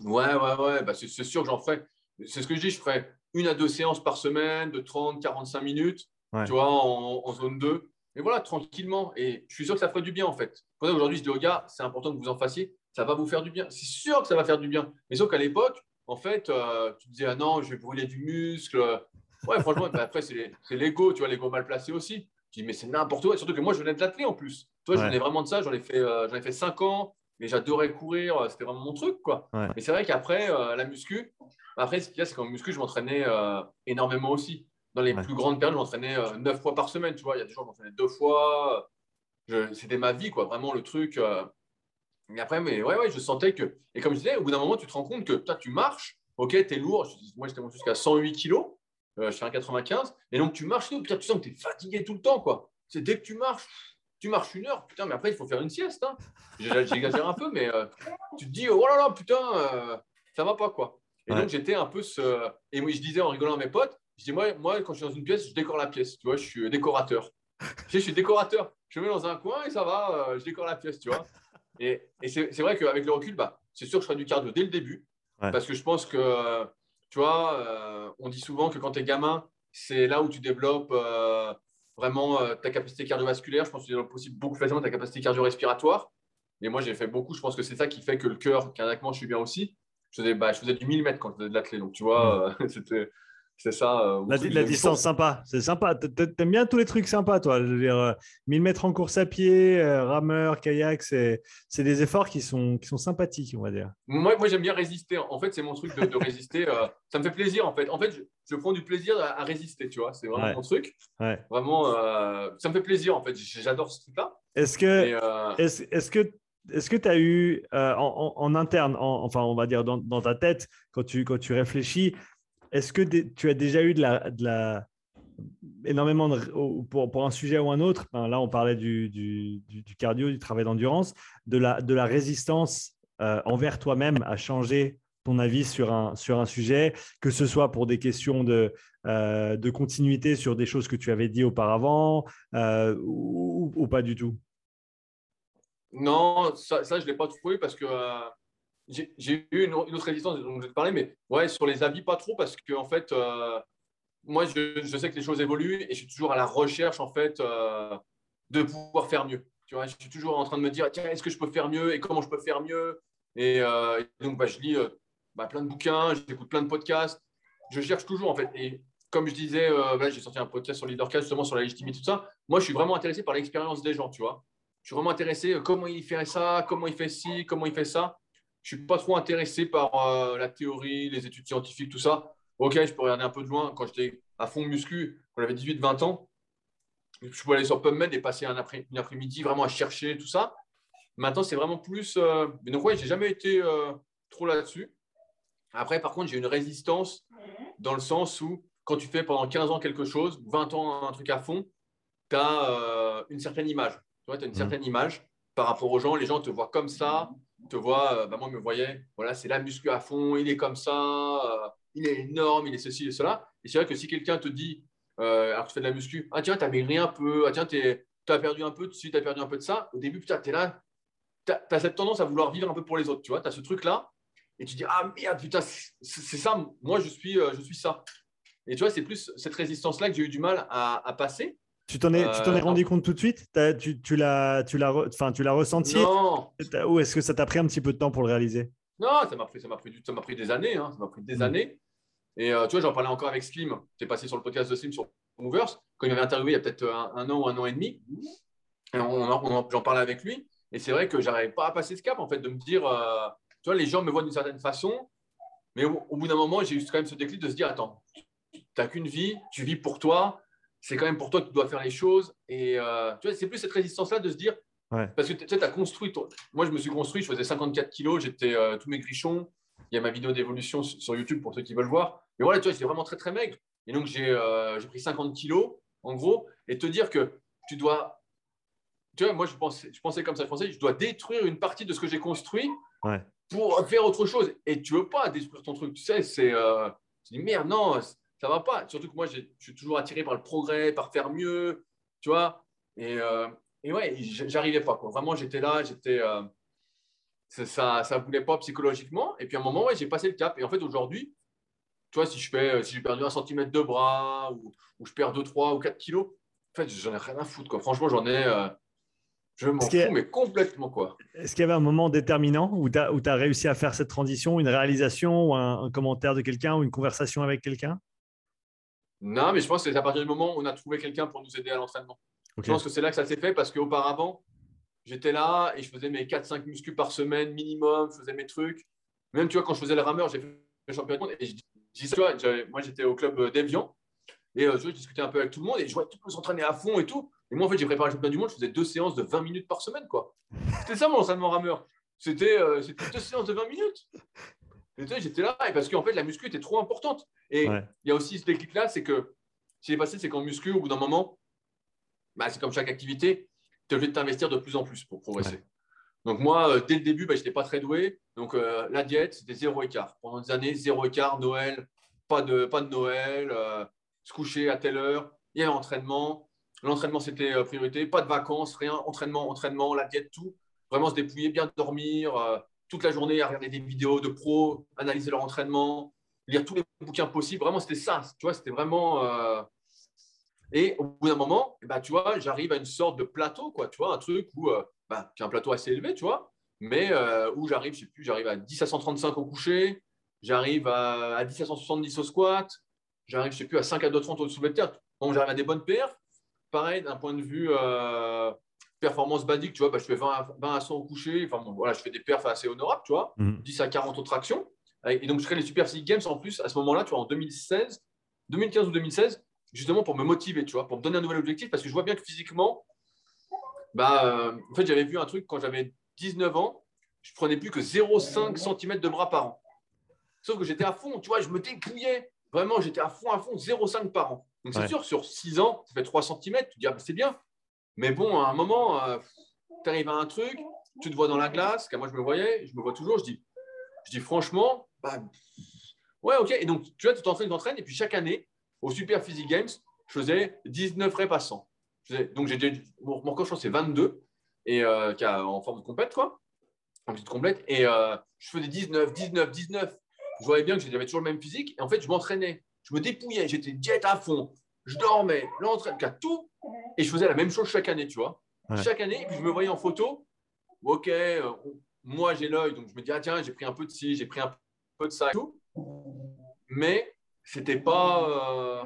Ouais, ouais, ouais. Bah, c'est sûr que j'en ferais. C'est ce que je dis, je ferais une à deux séances par semaine de 30, 45 minutes, tu vois, en, zone 2. Et voilà, tranquillement. Et je suis sûr que ça ferait du bien, en fait. Aujourd'hui, je dis aux gars, c'est important que vous en fassiez. Ça va vous faire du bien. C'est sûr que ça va faire du bien. Mais sauf qu'à l'époque, en fait, euh, tu te disais, ah non, je vais brûler du muscle. Ouais, franchement, bah, après, c'est l'ego, tu vois, l'ego mal placé aussi. Tu dis, mais c'est n'importe quoi. Surtout que moi, je venais de l'athlète en plus. Toi, je venais vraiment de ça. J'en ai, fait, euh, ai fait 5 ans, mais j'adorais courir. Euh, c'était vraiment mon truc, quoi. Mais c'est vrai qu'après, la muscu, après, ce qu'il y a, c'est qu'en muscu, je m'entraînais énormément aussi. Dans les plus grandes périodes, je m'entraînais 9 fois par semaine, tu vois. Il y a des jours, je m'entraînais deux fois. C'était ma vie, quoi. Vraiment, le truc. Mais après, mais ouais, ouais, je sentais que. Et comme je disais, au bout d'un moment, tu te rends compte que toi, tu marches, ok, tu es lourd. Moi, j'étais monté jusqu'à 108 kg, euh, je fais un 95. Et donc, tu marches, putain, tu sens que tu es fatigué tout le temps, quoi. C'est dès que tu marches, tu marches une heure, putain, mais après, il faut faire une sieste. Hein. J'exagère un peu, mais euh, tu te dis, oh là là, putain, euh, ça va pas, quoi. Et donc, j'étais un peu ce. Et moi, je disais en rigolant à mes potes, je dis, moi, moi, quand je suis dans une pièce, je décore la pièce, tu vois, je suis décorateur. tu sais, je suis décorateur. Je me mets dans un coin et ça va, je décore la pièce, tu vois. Et, c'est vrai qu'avec le recul, bah, c'est sûr que je ferai du cardio dès le début. Parce que je pense que, tu vois, euh, on dit souvent que quand tu es gamin, c'est là où tu développes euh, vraiment euh, ta capacité cardiovasculaire. Je pense que tu développes aussi beaucoup facilement ta capacité cardio-respiratoire. Et moi, j'ai fait beaucoup. Je pense que c'est ça qui fait que le cœur, cardiaquement, je suis bien aussi. Je faisais, bah, je faisais du millimètre quand je faisais de l'athlète. Donc, tu vois, c'était c'est ça. Euh, la, distance sympa, c'est sympa. T'aimes bien tous les trucs sympas, toi. Je veux dire, 1000 euh, mètres en course à pied, euh, rameur, kayak, c'est des efforts qui sont, qui sont sympathiques, on va dire. Moi, moi j'aime bien résister. En fait, c'est mon truc de, résister. ça me fait plaisir, en fait. En fait, je, prends du plaisir à, résister, tu vois. C'est vraiment mon truc. Vraiment, ça me fait plaisir, en fait. J'adore ce truc-là. Est-ce que, est-ce, est que est-ce que tu as eu en, interne, enfin on va dire dans, ta tête, quand tu, quand tu réfléchis, est-ce que tu as déjà eu de la, énormément pour, pour, un sujet ou un autre. là, on parlait du, du, cardio, du travail d'endurance, de la, de la résistance euh, envers toi-même à changer ton avis sur un, sur un sujet, que ce soit pour des questions de, euh, de continuité sur des choses que tu avais dit auparavant euh, ou, pas du tout? Non, ça, je ne l'ai pas trouvé parce que j'ai eu une, autre résistance dont je vais te parler, mais ouais, sur les avis, pas trop parce que en fait, moi, je, sais que les choses évoluent et je suis toujours à la recherche en fait de pouvoir faire mieux. Tu vois, je suis toujours en train de me dire, tiens, est-ce que je peux faire mieux et comment je peux faire mieux? Et, euh, donc, bah, je lis euh, bah, plein de bouquins, j'écoute plein de podcasts. Je cherche toujours, en fait. Et comme je disais, euh, j'ai sorti un podcast sur LeaderCast, justement, sur la légitimité, tout ça. Moi, je suis vraiment intéressé par l'expérience des gens, tu vois. Suis vraiment intéressé comment il fait ça, comment il fait ci, comment il fait ça. Je suis pas trop intéressé par la théorie, les études scientifiques, tout ça. Ok, je peux regarder un peu de loin. Quand j'étais à fond muscu, quand j'avais 18-20 ans, je pouvais aller sur PubMed et passer un après, une après-midi vraiment à chercher tout ça. Maintenant, c'est vraiment plus. Euh, mais donc, ouais, j'ai jamais été euh, trop là-dessus. Après, par contre, j'ai une résistance dans le sens où, quand tu fais pendant 15 ans quelque chose, 20 ans un truc à fond, tu as euh, une certaine image. Tu vois, as une mmh. certaine image par rapport aux gens. Les gens te voient comme ça, te voient. bah, moi, me voyais, voilà, c'est la muscu à fond, il est comme ça, il est énorme, il est ceci et cela. Et c'est vrai que si quelqu'un te dit, alors que tu fais de la muscu, ah tiens, tu as maigri un peu, ah tiens, tu as perdu un peu de ci, tu as perdu un peu de ça, au début, putain, tu es là, tu as, cette tendance à vouloir vivre un peu pour les autres, tu vois, tu as ce truc-là, et tu dis, ah merde, putain, c'est ça, moi je suis, euh, je suis ça. Et tu vois, c'est plus cette résistance-là que j'ai eu du mal à, passer. Tu t'en es, tu t'en es euh, rendu compte tout de suite? Tu, tu l'as, tu l'as, enfin, tu l'as ressenti? Non. Ou est-ce que ça t'a pris un petit peu de temps pour le réaliser? Non, ça m'a pris, ça m'a pris, ça m'a pris des années. Hein, ça m'a pris des hmm. années. Et euh, tu vois, j'en parlais encore avec Slim. J'ai passé sur le podcast de Slim sur Movers quand il m'avait interviewé il y a peut-être un, an ou un an et demi. Et j'en parlais avec lui. Et c'est vrai que j'arrive pas à passer ce cap, en fait, de me dire, euh, tu vois, les gens me voient d'une certaine façon, mais au, bout d'un moment, j'ai eu quand même ce déclic de se dire, attends, tu n'as qu'une vie, tu vis pour toi, c'est quand même pour toi que tu dois faire les choses. Et euh, tu vois, c'est plus cette résistance-là de se dire, parce que tu sais, as construit, moi je me suis construit, je faisais 54 kilos, j'étais euh, tous mes grichons, il y a ma vidéo d'évolution sur YouTube pour ceux qui veulent voir. Mais voilà, tu vois, j'étais vraiment très très maigre. Et donc j'ai pris 50 kilos, en gros, et te dire que tu dois tu vois, moi, je pensais, je pensais comme ça, je pensais, je dois détruire une partie de ce que j'ai construit pour faire autre chose. Et tu veux pas détruire ton truc, tu sais, c'est. Euh, tu dis, merde, non, ça va pas. Surtout que moi, je suis toujours attiré par le progrès, par faire mieux, tu vois. Et, euh, et ouais, j'arrivais pas, quoi. Vraiment, j'étais là, j'étais. Euh, ça ne voulait pas psychologiquement. Et puis à un moment, ouais, j'ai passé le cap. Et en fait, aujourd'hui, tu vois, si je fais, si j'ai perdu un centimètre de bras ou, ou, je perds 2, 3 ou 4 kilos, en fait, j'en ai rien à foutre. Quoi. Franchement, j'en ai, euh, je m'en fous, mais complètement quoi. Est-ce qu'il y avait un moment déterminant où tu as, réussi à faire cette transition, une réalisation ou un, commentaire de quelqu'un ou une conversation avec quelqu'un? Non, mais je pense que c'est à partir du moment où on a trouvé quelqu'un pour nous aider à l'entraînement. Je pense que c'est là que ça s'est fait parce qu'auparavant, j'étais là et je faisais mes 4-5 muscles par semaine minimum, je faisais mes trucs. Même, tu vois, quand je faisais le rameur, j'ai fait le championnat du monde et je dis, tu vois, moi j'étais au club d'Evian et euh, je discutais un peu avec tout le monde et je voyais tout le monde s'entraîner à fond et tout. Et moi, en fait, j'ai préparé le championnat du monde, je faisais deux séances de 20 minutes par semaine, quoi. C'était ça mon entraînement rameur. C'était euh, deux séances de 20 minutes. J'étais là, et parce qu'en fait, la muscu était trop importante. Et il y a aussi ce déclic-là, c'est que ce qui est passé, c'est qu'en muscu, au bout d'un moment, bah, c'est comme chaque activité, tu es obligé de t'investir de plus en plus pour progresser. Donc moi, euh, dès le début, bah, je n'étais pas très doué. Donc euh, la diète, c'était zéro écart. Pendant des années, zéro écart, Noël, pas de, pas de Noël, se coucher à telle heure, il y a l'entraînement. L'entraînement, c'était euh, priorité. Pas de vacances, rien. Entraînement, entraînement, la diète, tout. Vraiment se dépouiller, bien dormir, euh, toute la journée à regarder des vidéos de pros, analyser leur entraînement, lire tous les bouquins possibles. Vraiment, c'était ça. Tu vois, c'était vraiment. Euh, et au bout d'un moment, bah, tu vois, j'arrive à une sorte de plateau, quoi. Tu vois, un truc où bah, un plateau assez élevé, tu vois, mais où j'arrive, je sais plus, j'arrive à 10 à 135 au coucher, j'arrive à, à, 10 à 170 au squat, j'arrive, je sais plus, à 5 à 230 au soulevé de terre. Donc, j'arrive à des bonnes paires pareil, d'un point de vue euh, performance basique, tu vois, bah, je fais 20 à, 100 au coucher. Enfin, voilà, je fais des perfs assez honorables, tu vois, 10 mhm. à 40 autres actions. Et donc, je crée les Super League Games en plus à ce moment-là, tu vois, en 2016, 2015 ou 2016, justement pour me motiver, tu vois, pour me donner un nouvel objectif parce que je vois bien que physiquement, bah, euh, en fait, j'avais vu un truc quand j'avais 19 ans, je prenais plus que 0,5 cm de bras par an. Sauf que j'étais à fond, tu vois, je me dépouillais. vraiment, j'étais à fond, à fond, 0,5 par an. Donc, c'est Ouais. sûr, sur 6 ans, ça fait 3 cm, tu te dis, ah, bah, c'est bien. Mais bon, à un moment, tu arrives à un truc, tu te vois dans la glace, car moi, je me voyais, je me vois toujours, je dis, je dis franchement, bah, ouais, ok. Et donc, tu vois, tu t'entraînes, tu t'entraînes, et puis chaque année, au Super Physique Games, je faisais 19 répassants. Je faisais- donc, j'ai mon mon c'est 22, et, euh, en forme de complète, quoi, en petite complète. Et euh, je faisais 19, 19, 19. Je voyais bien que j'avais toujours le même physique, et en fait, je m'entraînais, je me dépouillais, j'étais jet à fond, je dormais, l'entraînement, tout, et je faisais la même chose chaque année, tu vois. Ouais. Chaque année, et puis je me voyais en photo, ok, euh, moi j'ai l'œil, donc je me dis, ah tiens, j'ai pris un peu de ci, j'ai pris un peu de ça et tout. Mais c'était pas, euh,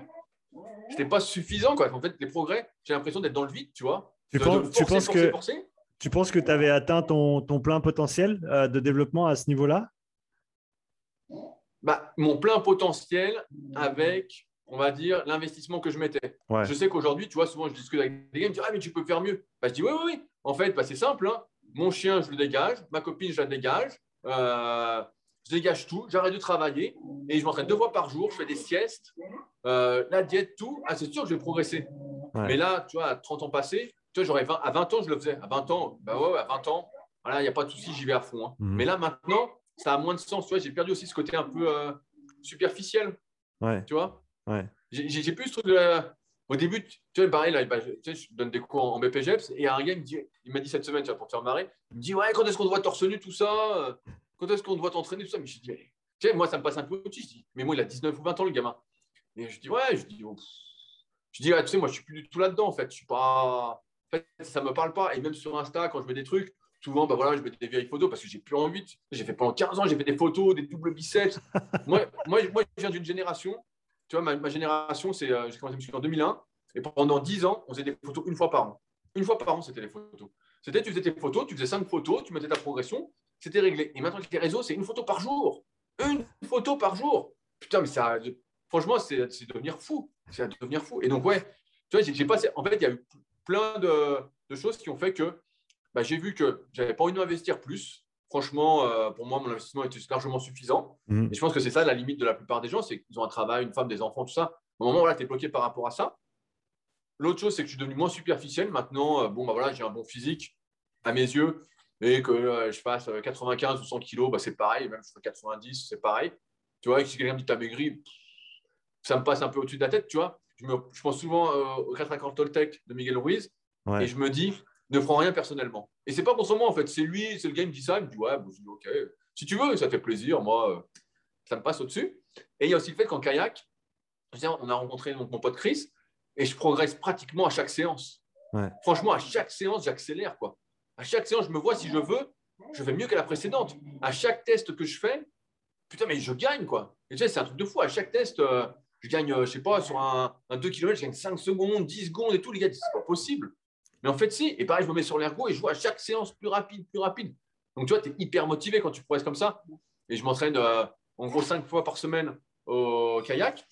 c'était pas suffisant, quoi. En fait, les progrès, j'ai l'impression d'être dans le vide, tu vois. Tu De- de penses- tu forcer, penses forcer, que- forcer. Tu penses que tu avais atteint ton, ton plein potentiel euh, de développement à ce niveau-là? Bah, mon plein potentiel avec, on va dire, l'investissement que je mettais. Ouais. Je sais qu'aujourd'hui, tu vois, souvent je discute avec des gars, ils me disent Ah, mais tu peux faire mieux. Bah, je dis Oui, oui, oui. En fait, bah, c'est simple. hein. Mon chien, je le dégage. Ma copine, je la dégage. Euh, je dégage tout. J'arrête de travailler et je m'entraîne deux fois par jour. Je fais des siestes, euh, la diète, tout. Ah, c'est sûr que je vais progresser. Ouais. Mais là, tu vois, à 30 ans passés, tu vois, j'aurais 20 à 20 ans, je le faisais. À 20 ans, bah ouais, ouais, à 20 ans, voilà, il n'y a pas de souci, j'y vais à fond. hein. Mhm. Mais là, maintenant, ça a moins de sens. Tu vois, j'ai perdu aussi ce côté un peu euh, superficiel, Ouais, tu vois? Ouais. J'ai plus ce truc de la- Au début, tu vois, pareil, là, bah, je, tu sais, je donne des cours en BPGEPS et un gars, il me dit, il m'a dit cette semaine, tu vois, pour te faire marrer, il me dit, ouais, quand est-ce qu'on te voit torse nu, tout ça euh, Quand est-ce qu'on te voit t'entraîner, tout ça Mais je dis, mais, tu sais, moi, ça me passe un peu au-dessus. Je dis, mais moi, il a 19 ou 20 ans, le gamin. Et je dis, ouais, je dis, oh, je dis, ouais, tu sais, moi, je suis plus du tout là-dedans, en fait. Je suis pas. En fait, ça me parle pas. Et même sur Insta, quand je mets des trucs, souvent, bah voilà, je mets des vieilles photos parce que j'ai plus envie. J'ai fait pendant 15 ans, j'ai fait des photos, des doubles biceps. moi, moi, moi, je viens d'une génération. Tu vois, ma, génération, c'est, euh, j'ai commencé en 2001. Et pendant 10 ans, on faisait des photos une fois par an. Une fois par an, c'était les photos. C'était, tu faisais tes photos, tu faisais 5 photos, tu mettais ta progression, c'était réglé. Et maintenant, avec les réseaux, c'est une photo par jour. Une photo par jour. Putain, mais ça, franchement, c'est, devenir fou. C'est à devenir fou. Et donc, ouais, tu vois, j'ai, j'ai passé. En fait, il y a eu plein de, de choses qui ont fait que bah, j'ai vu que j'avais pas envie d'investir plus. Franchement, euh, pour moi, mon investissement était largement suffisant. Mhm. Et je pense que c'est ça la limite de la plupart des gens, c'est qu'ils ont un travail, une femme, des enfants, tout ça. Au moment où là, tu es bloqué par rapport à ça. L'autre chose, c'est que je suis devenu moins superficiel. Maintenant, euh, bon, bah voilà, j'ai un bon physique à mes yeux. Et que euh, je fasse euh, 95 ou 100 kilos, bah, c'est pareil. Même si je fais 90, c'est pareil. Tu vois, si quelqu'un me dit t'as maigri, ça me passe un peu au-dessus de la tête, tu vois. Je, me- je pense souvent euh, au 450 Toltec de Miguel Ruiz. Ouais. Et je me dis, ne prends rien personnellement. Et c'est pas pour son moi, en fait. C'est lui, c'est le gars, il me dit ça. Il me dit, ouais, bon, je dis, ok. Si tu veux, ça fait plaisir. Moi, euh, ça me passe au-dessus. Et il y a aussi le fait qu'en kayak, on a rencontré donc, mon pote Chris et je progresse pratiquement à chaque séance. Ouais. Franchement, à chaque séance, j'accélère. quoi. À chaque séance, je me vois si je veux, je fais mieux que la précédente. À chaque test que je fais, putain, mais je gagne. quoi. Et tu sais, c'est un truc de fou. À chaque test, euh, je gagne, euh, je sais pas, sur un, un 2 km, je gagne 5 secondes, 10 secondes et tout. Les gars c'est pas possible. Mais en fait, si. Et pareil, je me mets sur l'ergo et je vois à chaque séance plus rapide, plus rapide. Donc, tu vois, tu es hyper motivé quand tu progresses comme ça. Et je m'entraîne euh, en gros 5 fois par semaine au kayak.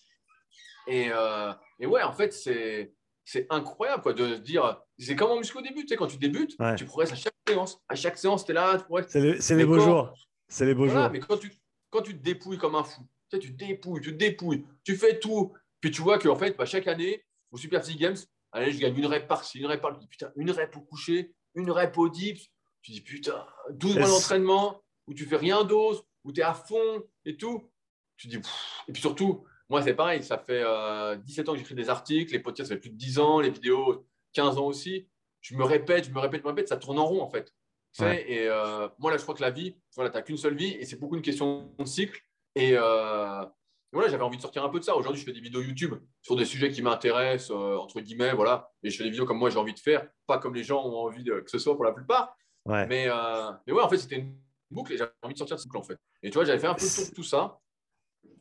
Et, euh, et ouais, en fait, c'est c'est incroyable quoi, de se dire. C'est comme en muscu au début. Tu sais, quand tu débutes, Ouais. tu progresses à chaque séance. À chaque séance, tu es là, tu progresses. C'est le- les beaux quand- jours. C'est les beaux Voilà, jours. mais quand tu, quand tu te dépouilles comme un fou, tu, sais, tu te dépouilles, tu te dépouilles, tu fais tout, puis tu vois qu'en fait, bah, chaque année, au Super Games, allez, je gagne une rep par-ci, une rep par-là. Putain, une rep au coucher, une rep au dips. Tu dis, putain, 12 mois d'entraînement où tu fais rien d'autre, où tu es à fond et tout. Tu dis, pff. et puis surtout, moi, c'est pareil, ça fait euh, 17 ans que j'écris des articles, les podcasts, ça fait plus de 10 ans, les vidéos, 15 ans aussi. Je me répète, je me répète, je me répète, ça tourne en rond en fait. Tu sais. Et euh, moi, là, je crois que la vie, voilà, tu n'as qu'une seule vie et c'est beaucoup une question de cycle. Et euh, voilà, j'avais envie de sortir un peu de ça. Aujourd'hui, je fais des vidéos YouTube sur des sujets qui m'intéressent, euh, entre guillemets, voilà. Et je fais des vidéos comme moi, j'ai envie de faire, pas comme les gens ont envie de, que ce soit pour la plupart. Ouais. Mais, euh, mais ouais, en fait, c'était une boucle et j'avais envie de sortir de ce boucle, en fait. Et tu vois, j'avais fait un peu le tour de tout ça.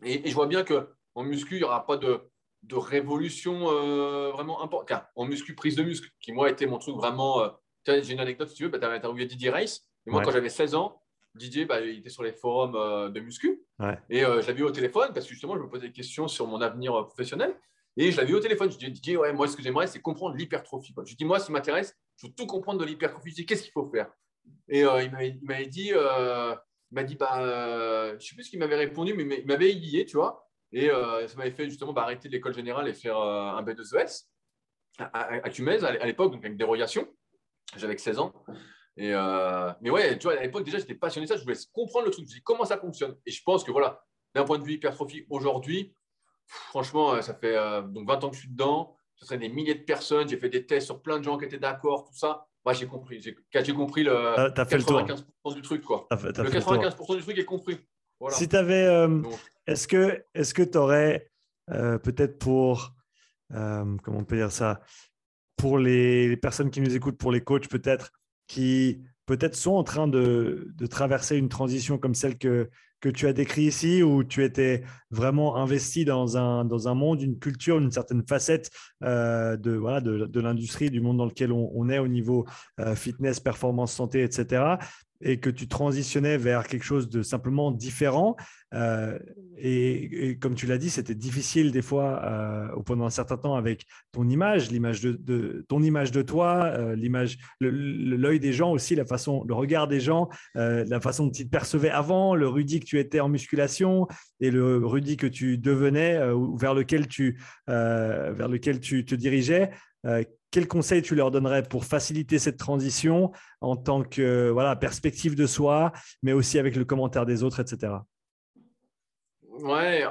Et, et je vois bien qu'en muscu, il n'y aura pas de, de révolution euh, vraiment importante. En muscu, prise de muscle, qui moi était mon truc vraiment. euh, J'ai une anecdote si tu veux, bah, tu avais interviewé Didier Race. Et moi, Ouais. quand j'avais 16 ans, Didier, bah, il était sur les forums euh, de muscu. Ouais. Et euh, je l'avais eu au téléphone parce que justement, je me posais des questions sur mon avenir euh, professionnel. Et je l'avais eu au téléphone. Je dis, Didier, ouais, moi, ce que j'aimerais, c'est comprendre l'hypertrophie. Je dis, moi, ce qui m'intéresse, je veux tout comprendre de l'hypertrophie. Je dis, qu'est-ce qu'il faut faire? Et euh, il m'avait dit, il m'a dit, bah, je ne sais plus ce qu'il m'avait répondu, mais il m'avait aiguillé, tu vois. Et ça m'avait fait justement bah, arrêter l'école générale et faire un B2ES à, à, à l'époque, donc avec dérogation. J'avais 16 ans. Et euh, mais ouais, tu vois, à l'époque, déjà, j'étais passionné de ça. Je voulais comprendre le truc. Je me dis comment ça fonctionne? Et je pense que voilà, d'un point de vue hypertrophie, aujourd'hui, franchement, ça fait donc 20 ans que je suis dedans. Ce serait des milliers de personnes. J'ai fait des tests sur plein de gens qui étaient d'accord, tout ça. Moi, j'ai compris. J'ai compris le 95% du truc. Quoi. le 95% du truc est compris. Si tu avais. Euh, est-ce que tu aurais euh, peut-être pour. Euh, comment on peut dire ça? Pour les, personnes qui nous écoutent, pour les coachs peut-être, qui peut-être sont en train de, de, traverser une transition comme celle que, que tu as décrit ici, où tu étais vraiment investi dans un, dans un monde, une culture, une certaine facette de, voilà, de, de l'industrie, du monde dans lequel on, est au niveau fitness, performance, santé, etc et que tu transitionnais vers quelque chose de simplement différent. Euh, et, comme tu l'as dit, c'était difficile des fois euh, pendant un certain temps avec ton image, l'image de, ton image de toi, euh, l'image, l'œil des gens aussi, la façon, le regard des gens, la façon dont ils te percevaient avant, le Rudy que tu étais en musculation et le Rudy que tu devenais, vers lequel tu, vers lequel tu te dirigeais quel conseil tu leur donnerais pour faciliter cette transition en tant que voilà, perspective de soi, mais aussi avec le commentaire des autres, etc. Ouais,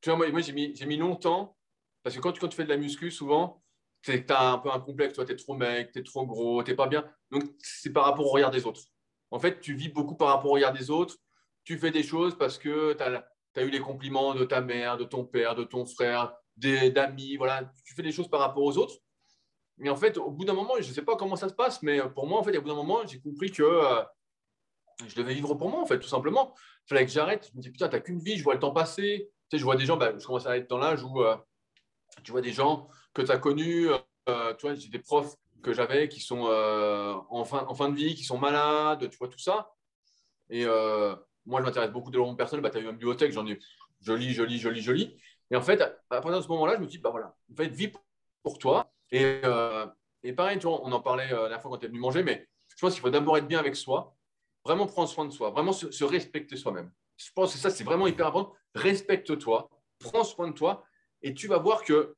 tu vois, moi, j'ai mis, mis, longtemps, parce que quand tu, quand tu fais de la muscu, souvent, tu as un peu un complexe, tu es trop mec, tu es trop gros, tu pas bien. Donc, c'est par rapport au regard des autres. En fait, tu vis beaucoup par rapport au regard des autres. Tu fais des choses parce que tu as, as, eu les compliments de ta mère, de ton père, de ton frère, d'amis. Voilà, tu fais des choses par rapport aux autres. Mais en fait, au bout d'un moment, je ne sais pas comment ça se passe, mais pour moi, en fait, au bout d'un moment, j'ai compris que euh, je devais vivre pour moi, en fait, tout simplement. Il fallait que j'arrête. Je me dis, putain, tu n'as qu'une vie, je vois le temps passer. Tu sais, je vois des gens, bah, je commence à être dans l'âge où euh, tu vois des gens que tu as connus. Euh, tu vois, j'ai des profs que j'avais qui sont en, fin, en fin de vie, qui sont malades, tu vois, tout ça. Et moi, je m'intéresse beaucoup de mon personnel. Bah, tu as eu une bibliothèque, j'en ai joli, joli, joli, joli. Et en fait, à partir de ce moment-là, je me dis, bah voilà, en fait, vie pour toi. Et, euh, et pareil, tu vois, on en parlait euh, la fois quand tu es venu manger, mais je pense qu'il faut d'abord être bien avec soi, vraiment prendre soin de soi, vraiment se, respecter soi-même. Je pense que ça, c'est vraiment hyper important. Respecte-toi, prends soin de toi, et tu vas voir que,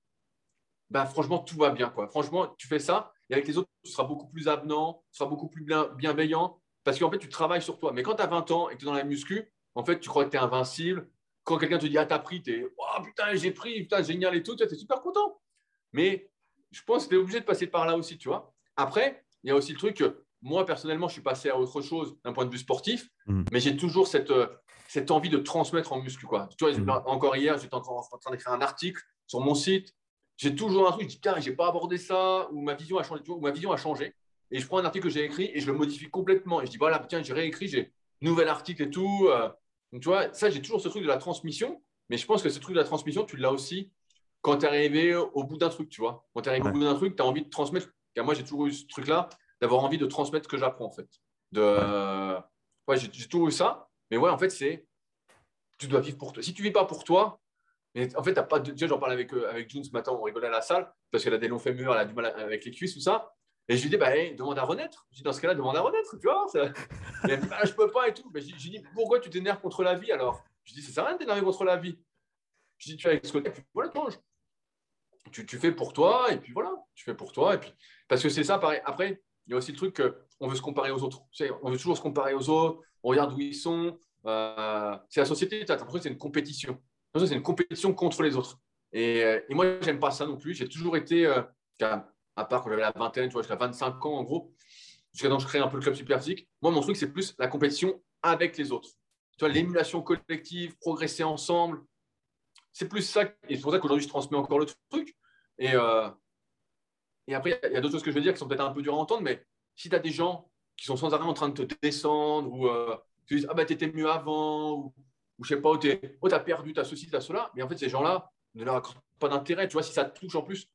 bah, franchement, tout va bien. Quoi. Franchement, tu fais ça, et avec les autres, tu seras beaucoup plus avenant, tu seras beaucoup plus bienveillant, parce qu'en fait, tu travailles sur toi. Mais quand tu as 20 ans et que tu es dans la muscu, en fait, tu crois que tu es invincible. Quand quelqu'un te dit, ah, t'as pris, tu es, oh, putain, j'ai pris, putain, génial et tout, tu es super content. Mais je pense que tu es obligé de passer par là aussi, tu vois. Après, il y a aussi le truc que moi, personnellement, je suis passé à autre chose d'un point de vue sportif, mm. mais j'ai toujours cette, euh, cette envie de transmettre en muscu. Quoi. Tu vois, mm. encore hier, j'étais encore en train d'écrire un article sur mon site. J'ai toujours un truc, je dis, putain, j'ai pas abordé ça, ou ma vision a changé, ou ma vision a changé. Et je prends un article que j'ai écrit et je le modifie complètement. Et je dis, voilà, tiens, j'ai réécrit, j'ai nouvel article et tout. Euh. Donc, tu vois, ça, j'ai toujours ce truc de la transmission. Mais je pense que ce truc de la transmission, tu l'as aussi quand tu es arrivé au bout d'un truc, tu vois. Quand tu es arrivé au bout d'un truc, tu as envie de transmettre. Car moi, j'ai toujours eu ce truc-là, d'avoir envie de transmettre ce que j'apprends, en fait. De... Ouais, j'ai toujours eu ça. Mais ouais, en fait, c'est. Tu dois vivre pour toi. Si tu ne vis pas pour toi, mais en fait, tu pas de. Tu j'en parlais avec, euh, avec June ce matin, on rigolait à la salle, parce qu'elle a des longs fémurs, elle a du mal avec les cuisses, tout ça. Et je lui dis, bah, demande à renaître. Je dis, dans ce cas-là, demande à renaître, tu vois. Ça... Et elle dit, bah, je peux pas et tout. Mais je lui dis, pourquoi tu t'énerves contre la vie alors? Je dis, ça sert à rien de t'énerver contre la vie. Dis, tu as avec ce côté, voilà, tu, tu, fais pour toi, et puis voilà, tu fais pour toi. Et puis, parce que c'est ça, pareil. Après, il y a aussi le truc qu'on veut se comparer aux autres. on veut toujours se comparer aux autres, on regarde où ils sont. Euh, c'est la société, tu as l'impression que c'est une compétition. C'est une compétition contre les autres. Et, et moi, j'aime pas ça non plus. J'ai toujours été, euh, à, part quand j'avais la vingtaine, tu vois, jusqu'à 25 ans en gros, jusqu'à quand je crée un peu le club super physique. Moi, mon truc, c'est plus la compétition avec les autres. Tu vois, l'émulation collective, progresser ensemble, c'est plus ça. Et c'est pour ça qu'aujourd'hui, je transmets encore le truc. Et, euh, et après, il y a d'autres choses que je veux dire qui sont peut-être un peu dures à entendre, mais si tu as des gens qui sont sans arrêt en train de te descendre, ou euh, tu dis, ah bah, t'étais mieux avant, ou, ou je sais pas, tu oh, as perdu, tu as ceci, tu as cela, mais en fait, ces gens-là ne leur accordent pas d'intérêt. Tu vois, si ça touche en plus,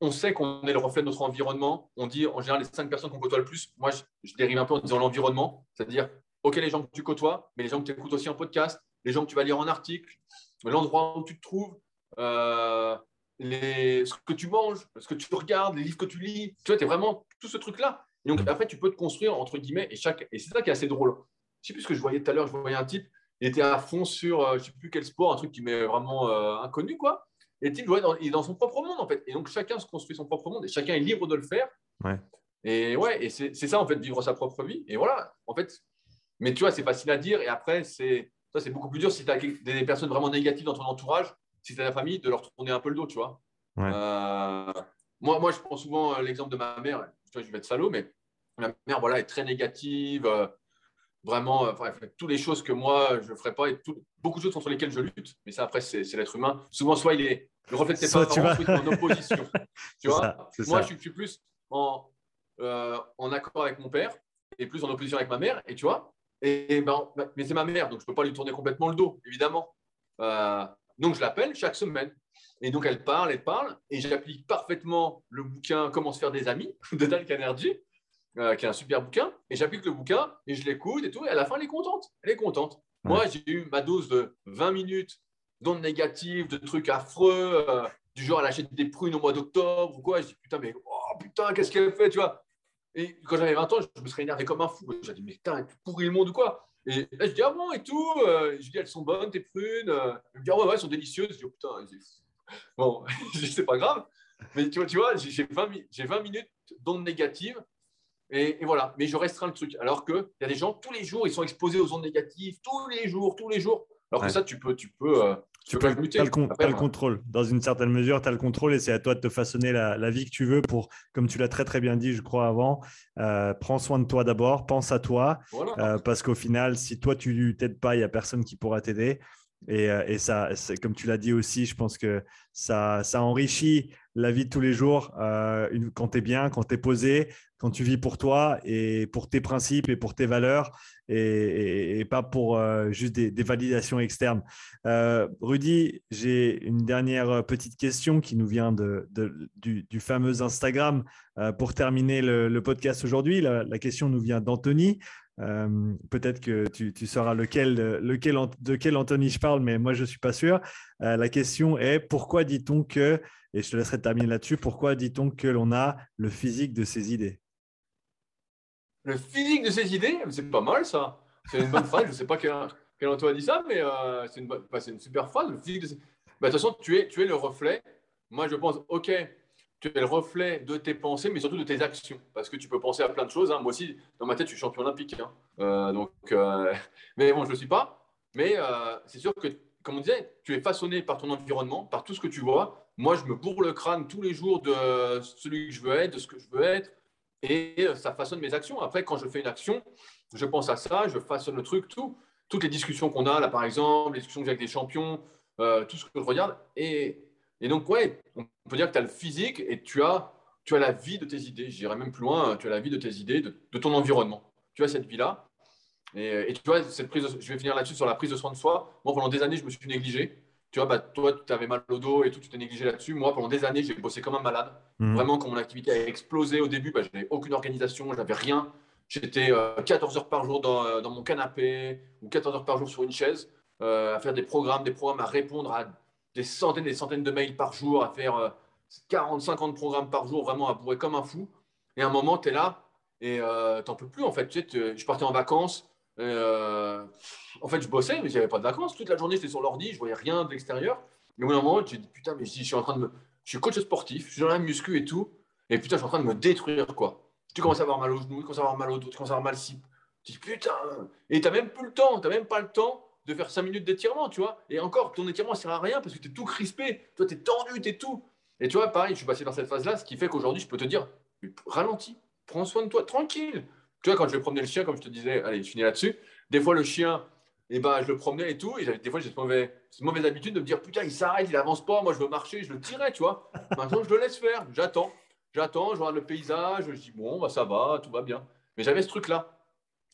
on sait qu'on est le reflet de notre environnement. On dit en général les cinq personnes qu'on côtoie le plus. Moi, je dérive un peu en disant l'environnement, c'est-à-dire, OK, les gens que tu côtoies, mais les gens que tu écoutes aussi en podcast, les gens que tu vas lire en article, l'endroit où tu te trouves, euh, les, ce que tu manges, ce que tu regardes, les livres que tu lis. Tu vois, tu es vraiment tout ce truc-là. Et donc, après, tu peux te construire, entre guillemets, et, chaque, et c'est ça qui est assez drôle. Je sais plus ce que je voyais tout à l'heure, je voyais un type il était à fond sur, je ne sais plus quel sport, un truc qui m'est vraiment inconnu, quoi. Et il est dans son propre monde, en fait. Et donc, chacun se construit son propre monde et chacun est libre de le faire. Ouais. Et ouais, et c'est ça, en fait, vivre sa propre vie. Et voilà, en fait. Mais tu vois, c'est facile à dire. Et après, c'est ça, c'est beaucoup plus dur si tu as des personnes vraiment négatives dans ton entourage, si tu as la famille, de leur tourner un peu le dos, tu vois. Euh, moi, moi, je prends souvent euh, l'exemple de ma mère. Tu je vais être salaud, mais ma mère, voilà, est très négative. Euh, vraiment, enfin, toutes les choses que moi, je ne ferais pas. Et beaucoup de choses contre lesquelles je lutte. Mais ça, après, c'est l'être humain. Souvent, soit il est le reflet de tes parents, soit il est en opposition. tu vois? Moi, je suis plus en, en accord avec mon père et plus en opposition avec ma mère. Et tu vois, et, ben, mais c'est ma mère, donc je ne peux pas lui tourner complètement le dos, évidemment. Euh, donc je l'appelle chaque semaine. Et donc elle parle, elle parle, et j'applique parfaitement le bouquin Comment se faire des amis de Dan Canergy, euh, qui est un super bouquin. Et j'applique le bouquin, et je l'écoute et tout, et à la fin, elle est contente. Elle est contente. Moi, j'ai eu ma dose de 20 minutes d'ondes négatives, de trucs affreux, euh, du genre elle achète des prunes au mois d'octobre ou quoi. Je dis putain, mais oh, putain, qu'est-ce qu'elle fait, tu vois? Et quand j'avais 20 ans, je me serais énervé comme un fou. J'ai dit, mais putain, tu pourris le monde ou quoi? Et là, je dis, ah bon, et tout. Euh, je dis, elles sont bonnes, tes prunes. Euh. Il me dit, ah ouais, ouais, elles sont délicieuses. Je dis, oh, putain, bon, c'est pas grave. Mais tu vois, tu vois j'ai 20, 20 minutes d'ondes négatives. Et, voilà, mais je restreins le truc. Alors qu'il y a des gens, tous les jours, ils sont exposés aux ondes négatives, tous les jours, tous les jours. Alors que ça, tu peux, tu peux, euh, tu peux, as le, le contrôle. Dans une certaine mesure, tu as le contrôle et c'est à toi de te façonner la, vie que tu veux pour, comme tu l'as très très bien dit, je crois, avant, euh, prends soin de toi d'abord, pense à toi, euh, parce qu'au final, si toi, tu t'aides pas, il n'y a personne qui pourra t'aider. Et, euh, et, ça, comme tu l'as dit aussi, je pense que ça, ça enrichit la vie de tous les jours une, quand tu es bien, quand tu es posé, quand tu vis pour toi et pour tes principes et pour tes valeurs et, pas pour euh, juste des, validations externes. Euh, Rudy, j'ai une dernière petite question qui nous vient de, du, fameux Instagram euh, pour terminer le, podcast aujourd'hui. La, question nous vient d'Anthony. Peut-être que tu, tu, sauras lequel, lequel, de quel Anthony je parle, mais moi je ne suis pas sûr. la question est pourquoi dit-on que, et je te laisserai terminer là-dessus, pourquoi dit-on que l'on a le physique de ses idées? Le physique de ses idées, c'est pas mal ça. C'est une bonne phrase. Je sais pas quel, quel Antoine a dit ça, mais euh, c'est une, bah, une, super phrase. Le physique de, bah, de toute façon, tu es, tu es le reflet. Moi, je pense, OK, tu es le reflet de tes pensées, mais surtout de tes actions. Parce que tu peux penser à plein de choses. Hein. Moi aussi, dans ma tête, je suis champion olympique. Hein. Euh, donc, euh, mais bon, je ne le suis pas. Mais c'est sûr que, comme on disait, tu es façonné par ton environnement, par tout ce que tu vois. Moi, je me bourre le crâne tous les jours de celui que je veux être, de ce que je veux être et euh, ça façonne mes actions. Après, quand je fais une action, je pense à ça, je façonne le truc, tout. Toutes les discussions qu'on a, là par exemple, les discussions que j'ai avec des champions, euh, tout ce que je regarde. Et, et donc, ouais, on peut dire que tu as le physique et tu as, tu as la vie de tes idées. J'irai même plus loin, tu as la vie de tes idées, de, ton environnement. Tu as cette vie-là. Et, tu vois, cette prise je vais finir là-dessus sur la prise de soin de soi. Moi, pendant des années, je me suis négligé tu vois, bah, toi, tu avais mal au dos et tout, tu t'es négligé là-dessus. Moi, pendant des années, j'ai bossé comme un malade. Mhm. Vraiment, quand mon activité a explosé au début, bah, je n'avais aucune organisation, j'avais rien. J'étais 14 euh, heures par jour dans, dans, mon canapé ou 14 heures par jour sur une chaise euh, à faire des programmes, des programmes, à répondre à des centaines et des centaines de mails par jour, à faire 40, euh, 50 programmes par jour, vraiment à bourrer comme un fou. Et à un moment, tu es là et tu n'en peux plus en fait. Tu sais, je partais en vacances, euh, en fait, je bossais, mais j'avais pas de vacances. Toute la journée, j'étais sur l'ordi, je voyais rien de l'extérieur. Et au bout d'un moment, j'ai dit putain, mais je, suis en train de me. Je suis coach sportif, je suis dans la muscu et tout. Et putain, je suis en train de me détruire, quoi. Tu commences à avoir mal aux genoux, tu commences à avoir mal au dos, tu commences à avoir mal si. Tu dis putain. Et t'as même plus le temps, t'as même pas le temps de faire 5 minutes d'étirement, tu vois. Et encore, ton étirement, sert à rien parce que tu es tout crispé. Toi, tu es tendu, tu es tout. Et tu vois, pareil, je suis passé dans cette phase-là, ce qui fait qu'aujourd'hui, je peux te dire ralentis, prends soin de toi, tranquille. Tu vois, quand je vais promener le chien, comme je te disais, allez, je finis là-dessus. Des fois, le chien, eh ben, je le promenais et tout. Et des fois, j'ai cette mauvaise, mauvaise habitude de me dire Putain, il s'arrête, il avance pas. Moi, je veux marcher, je le tirais, tu vois. Maintenant, je le laisse faire. J'attends. J'attends, je regarde le paysage. Je dis Bon, bah, ça va, tout va bien. Mais j'avais ce truc-là.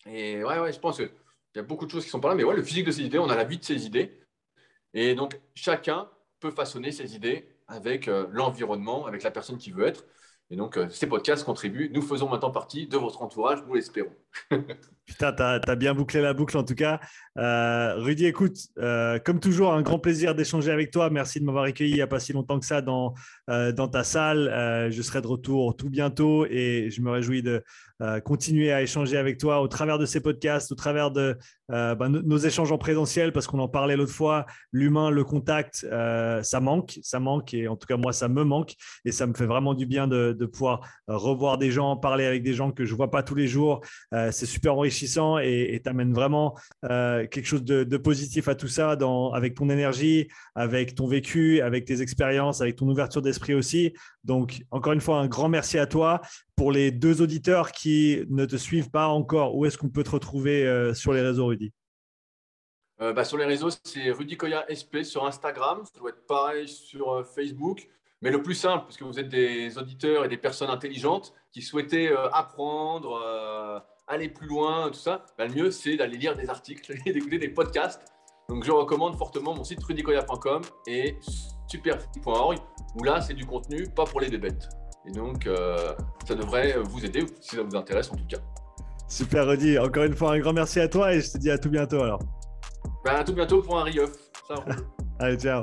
Et ouais, ouais, je pense qu'il y a beaucoup de choses qui sont pas là. Mais ouais, le physique de ses idées, on a la vie de ses idées. Et donc, chacun peut façonner ses idées avec euh, l'environnement, avec la personne qui veut être. Et donc, euh, ces podcasts contribuent. Nous faisons maintenant partie de votre entourage, nous l'espérons. Putain, tu as, bien bouclé la boucle en tout cas. Euh, Rudy, écoute, euh, comme toujours, un grand plaisir d'échanger avec toi. Merci de m'avoir accueilli il n'y a pas si longtemps que ça dans, dans ta salle. je serai de retour tout bientôt et je me réjouis de, continuer à échanger avec toi au travers de ces podcasts, au travers de bah, nos échanges en présentiel, parce qu'on en parlait l'autre fois. L'humain, le contact, ça manque, ça manque, et en tout cas moi, ça me manque, et ça me fait vraiment du bien de, pouvoir revoir des gens, parler avec des gens que je vois pas tous les jours. C'est super enrichissant et t'amène vraiment quelque chose de, positif à tout ça, avec ton énergie, avec ton vécu, avec tes expériences, avec ton ouverture d'esprit aussi. Donc, encore une fois, un grand merci à toi. Pour les deux auditeurs qui ne te suivent pas encore, où est-ce qu'on peut te retrouver euh, sur les réseaux, Rudy? Euh, bah, Sur les réseaux, c'est Rudy Koya SP sur Instagram. Ça doit être pareil sur euh, Facebook. Mais le plus simple, parce que vous êtes des auditeurs et des personnes intelligentes qui souhaitaient apprendre, aller plus loin, tout ça, bah, le mieux, c'est d'aller lire des articles et d'écouter des podcasts. Donc, je recommande fortement mon site rudykoya.com et superfit.org où là, c'est du contenu pas pour les bébêtes. Et donc, euh, ça devrait vous aider si ça vous intéresse en tout cas. Super, Rudy. Encore une fois, un grand merci à toi et je te dis à tout bientôt alors. Ben, à tout bientôt pour un re Allez, ciao.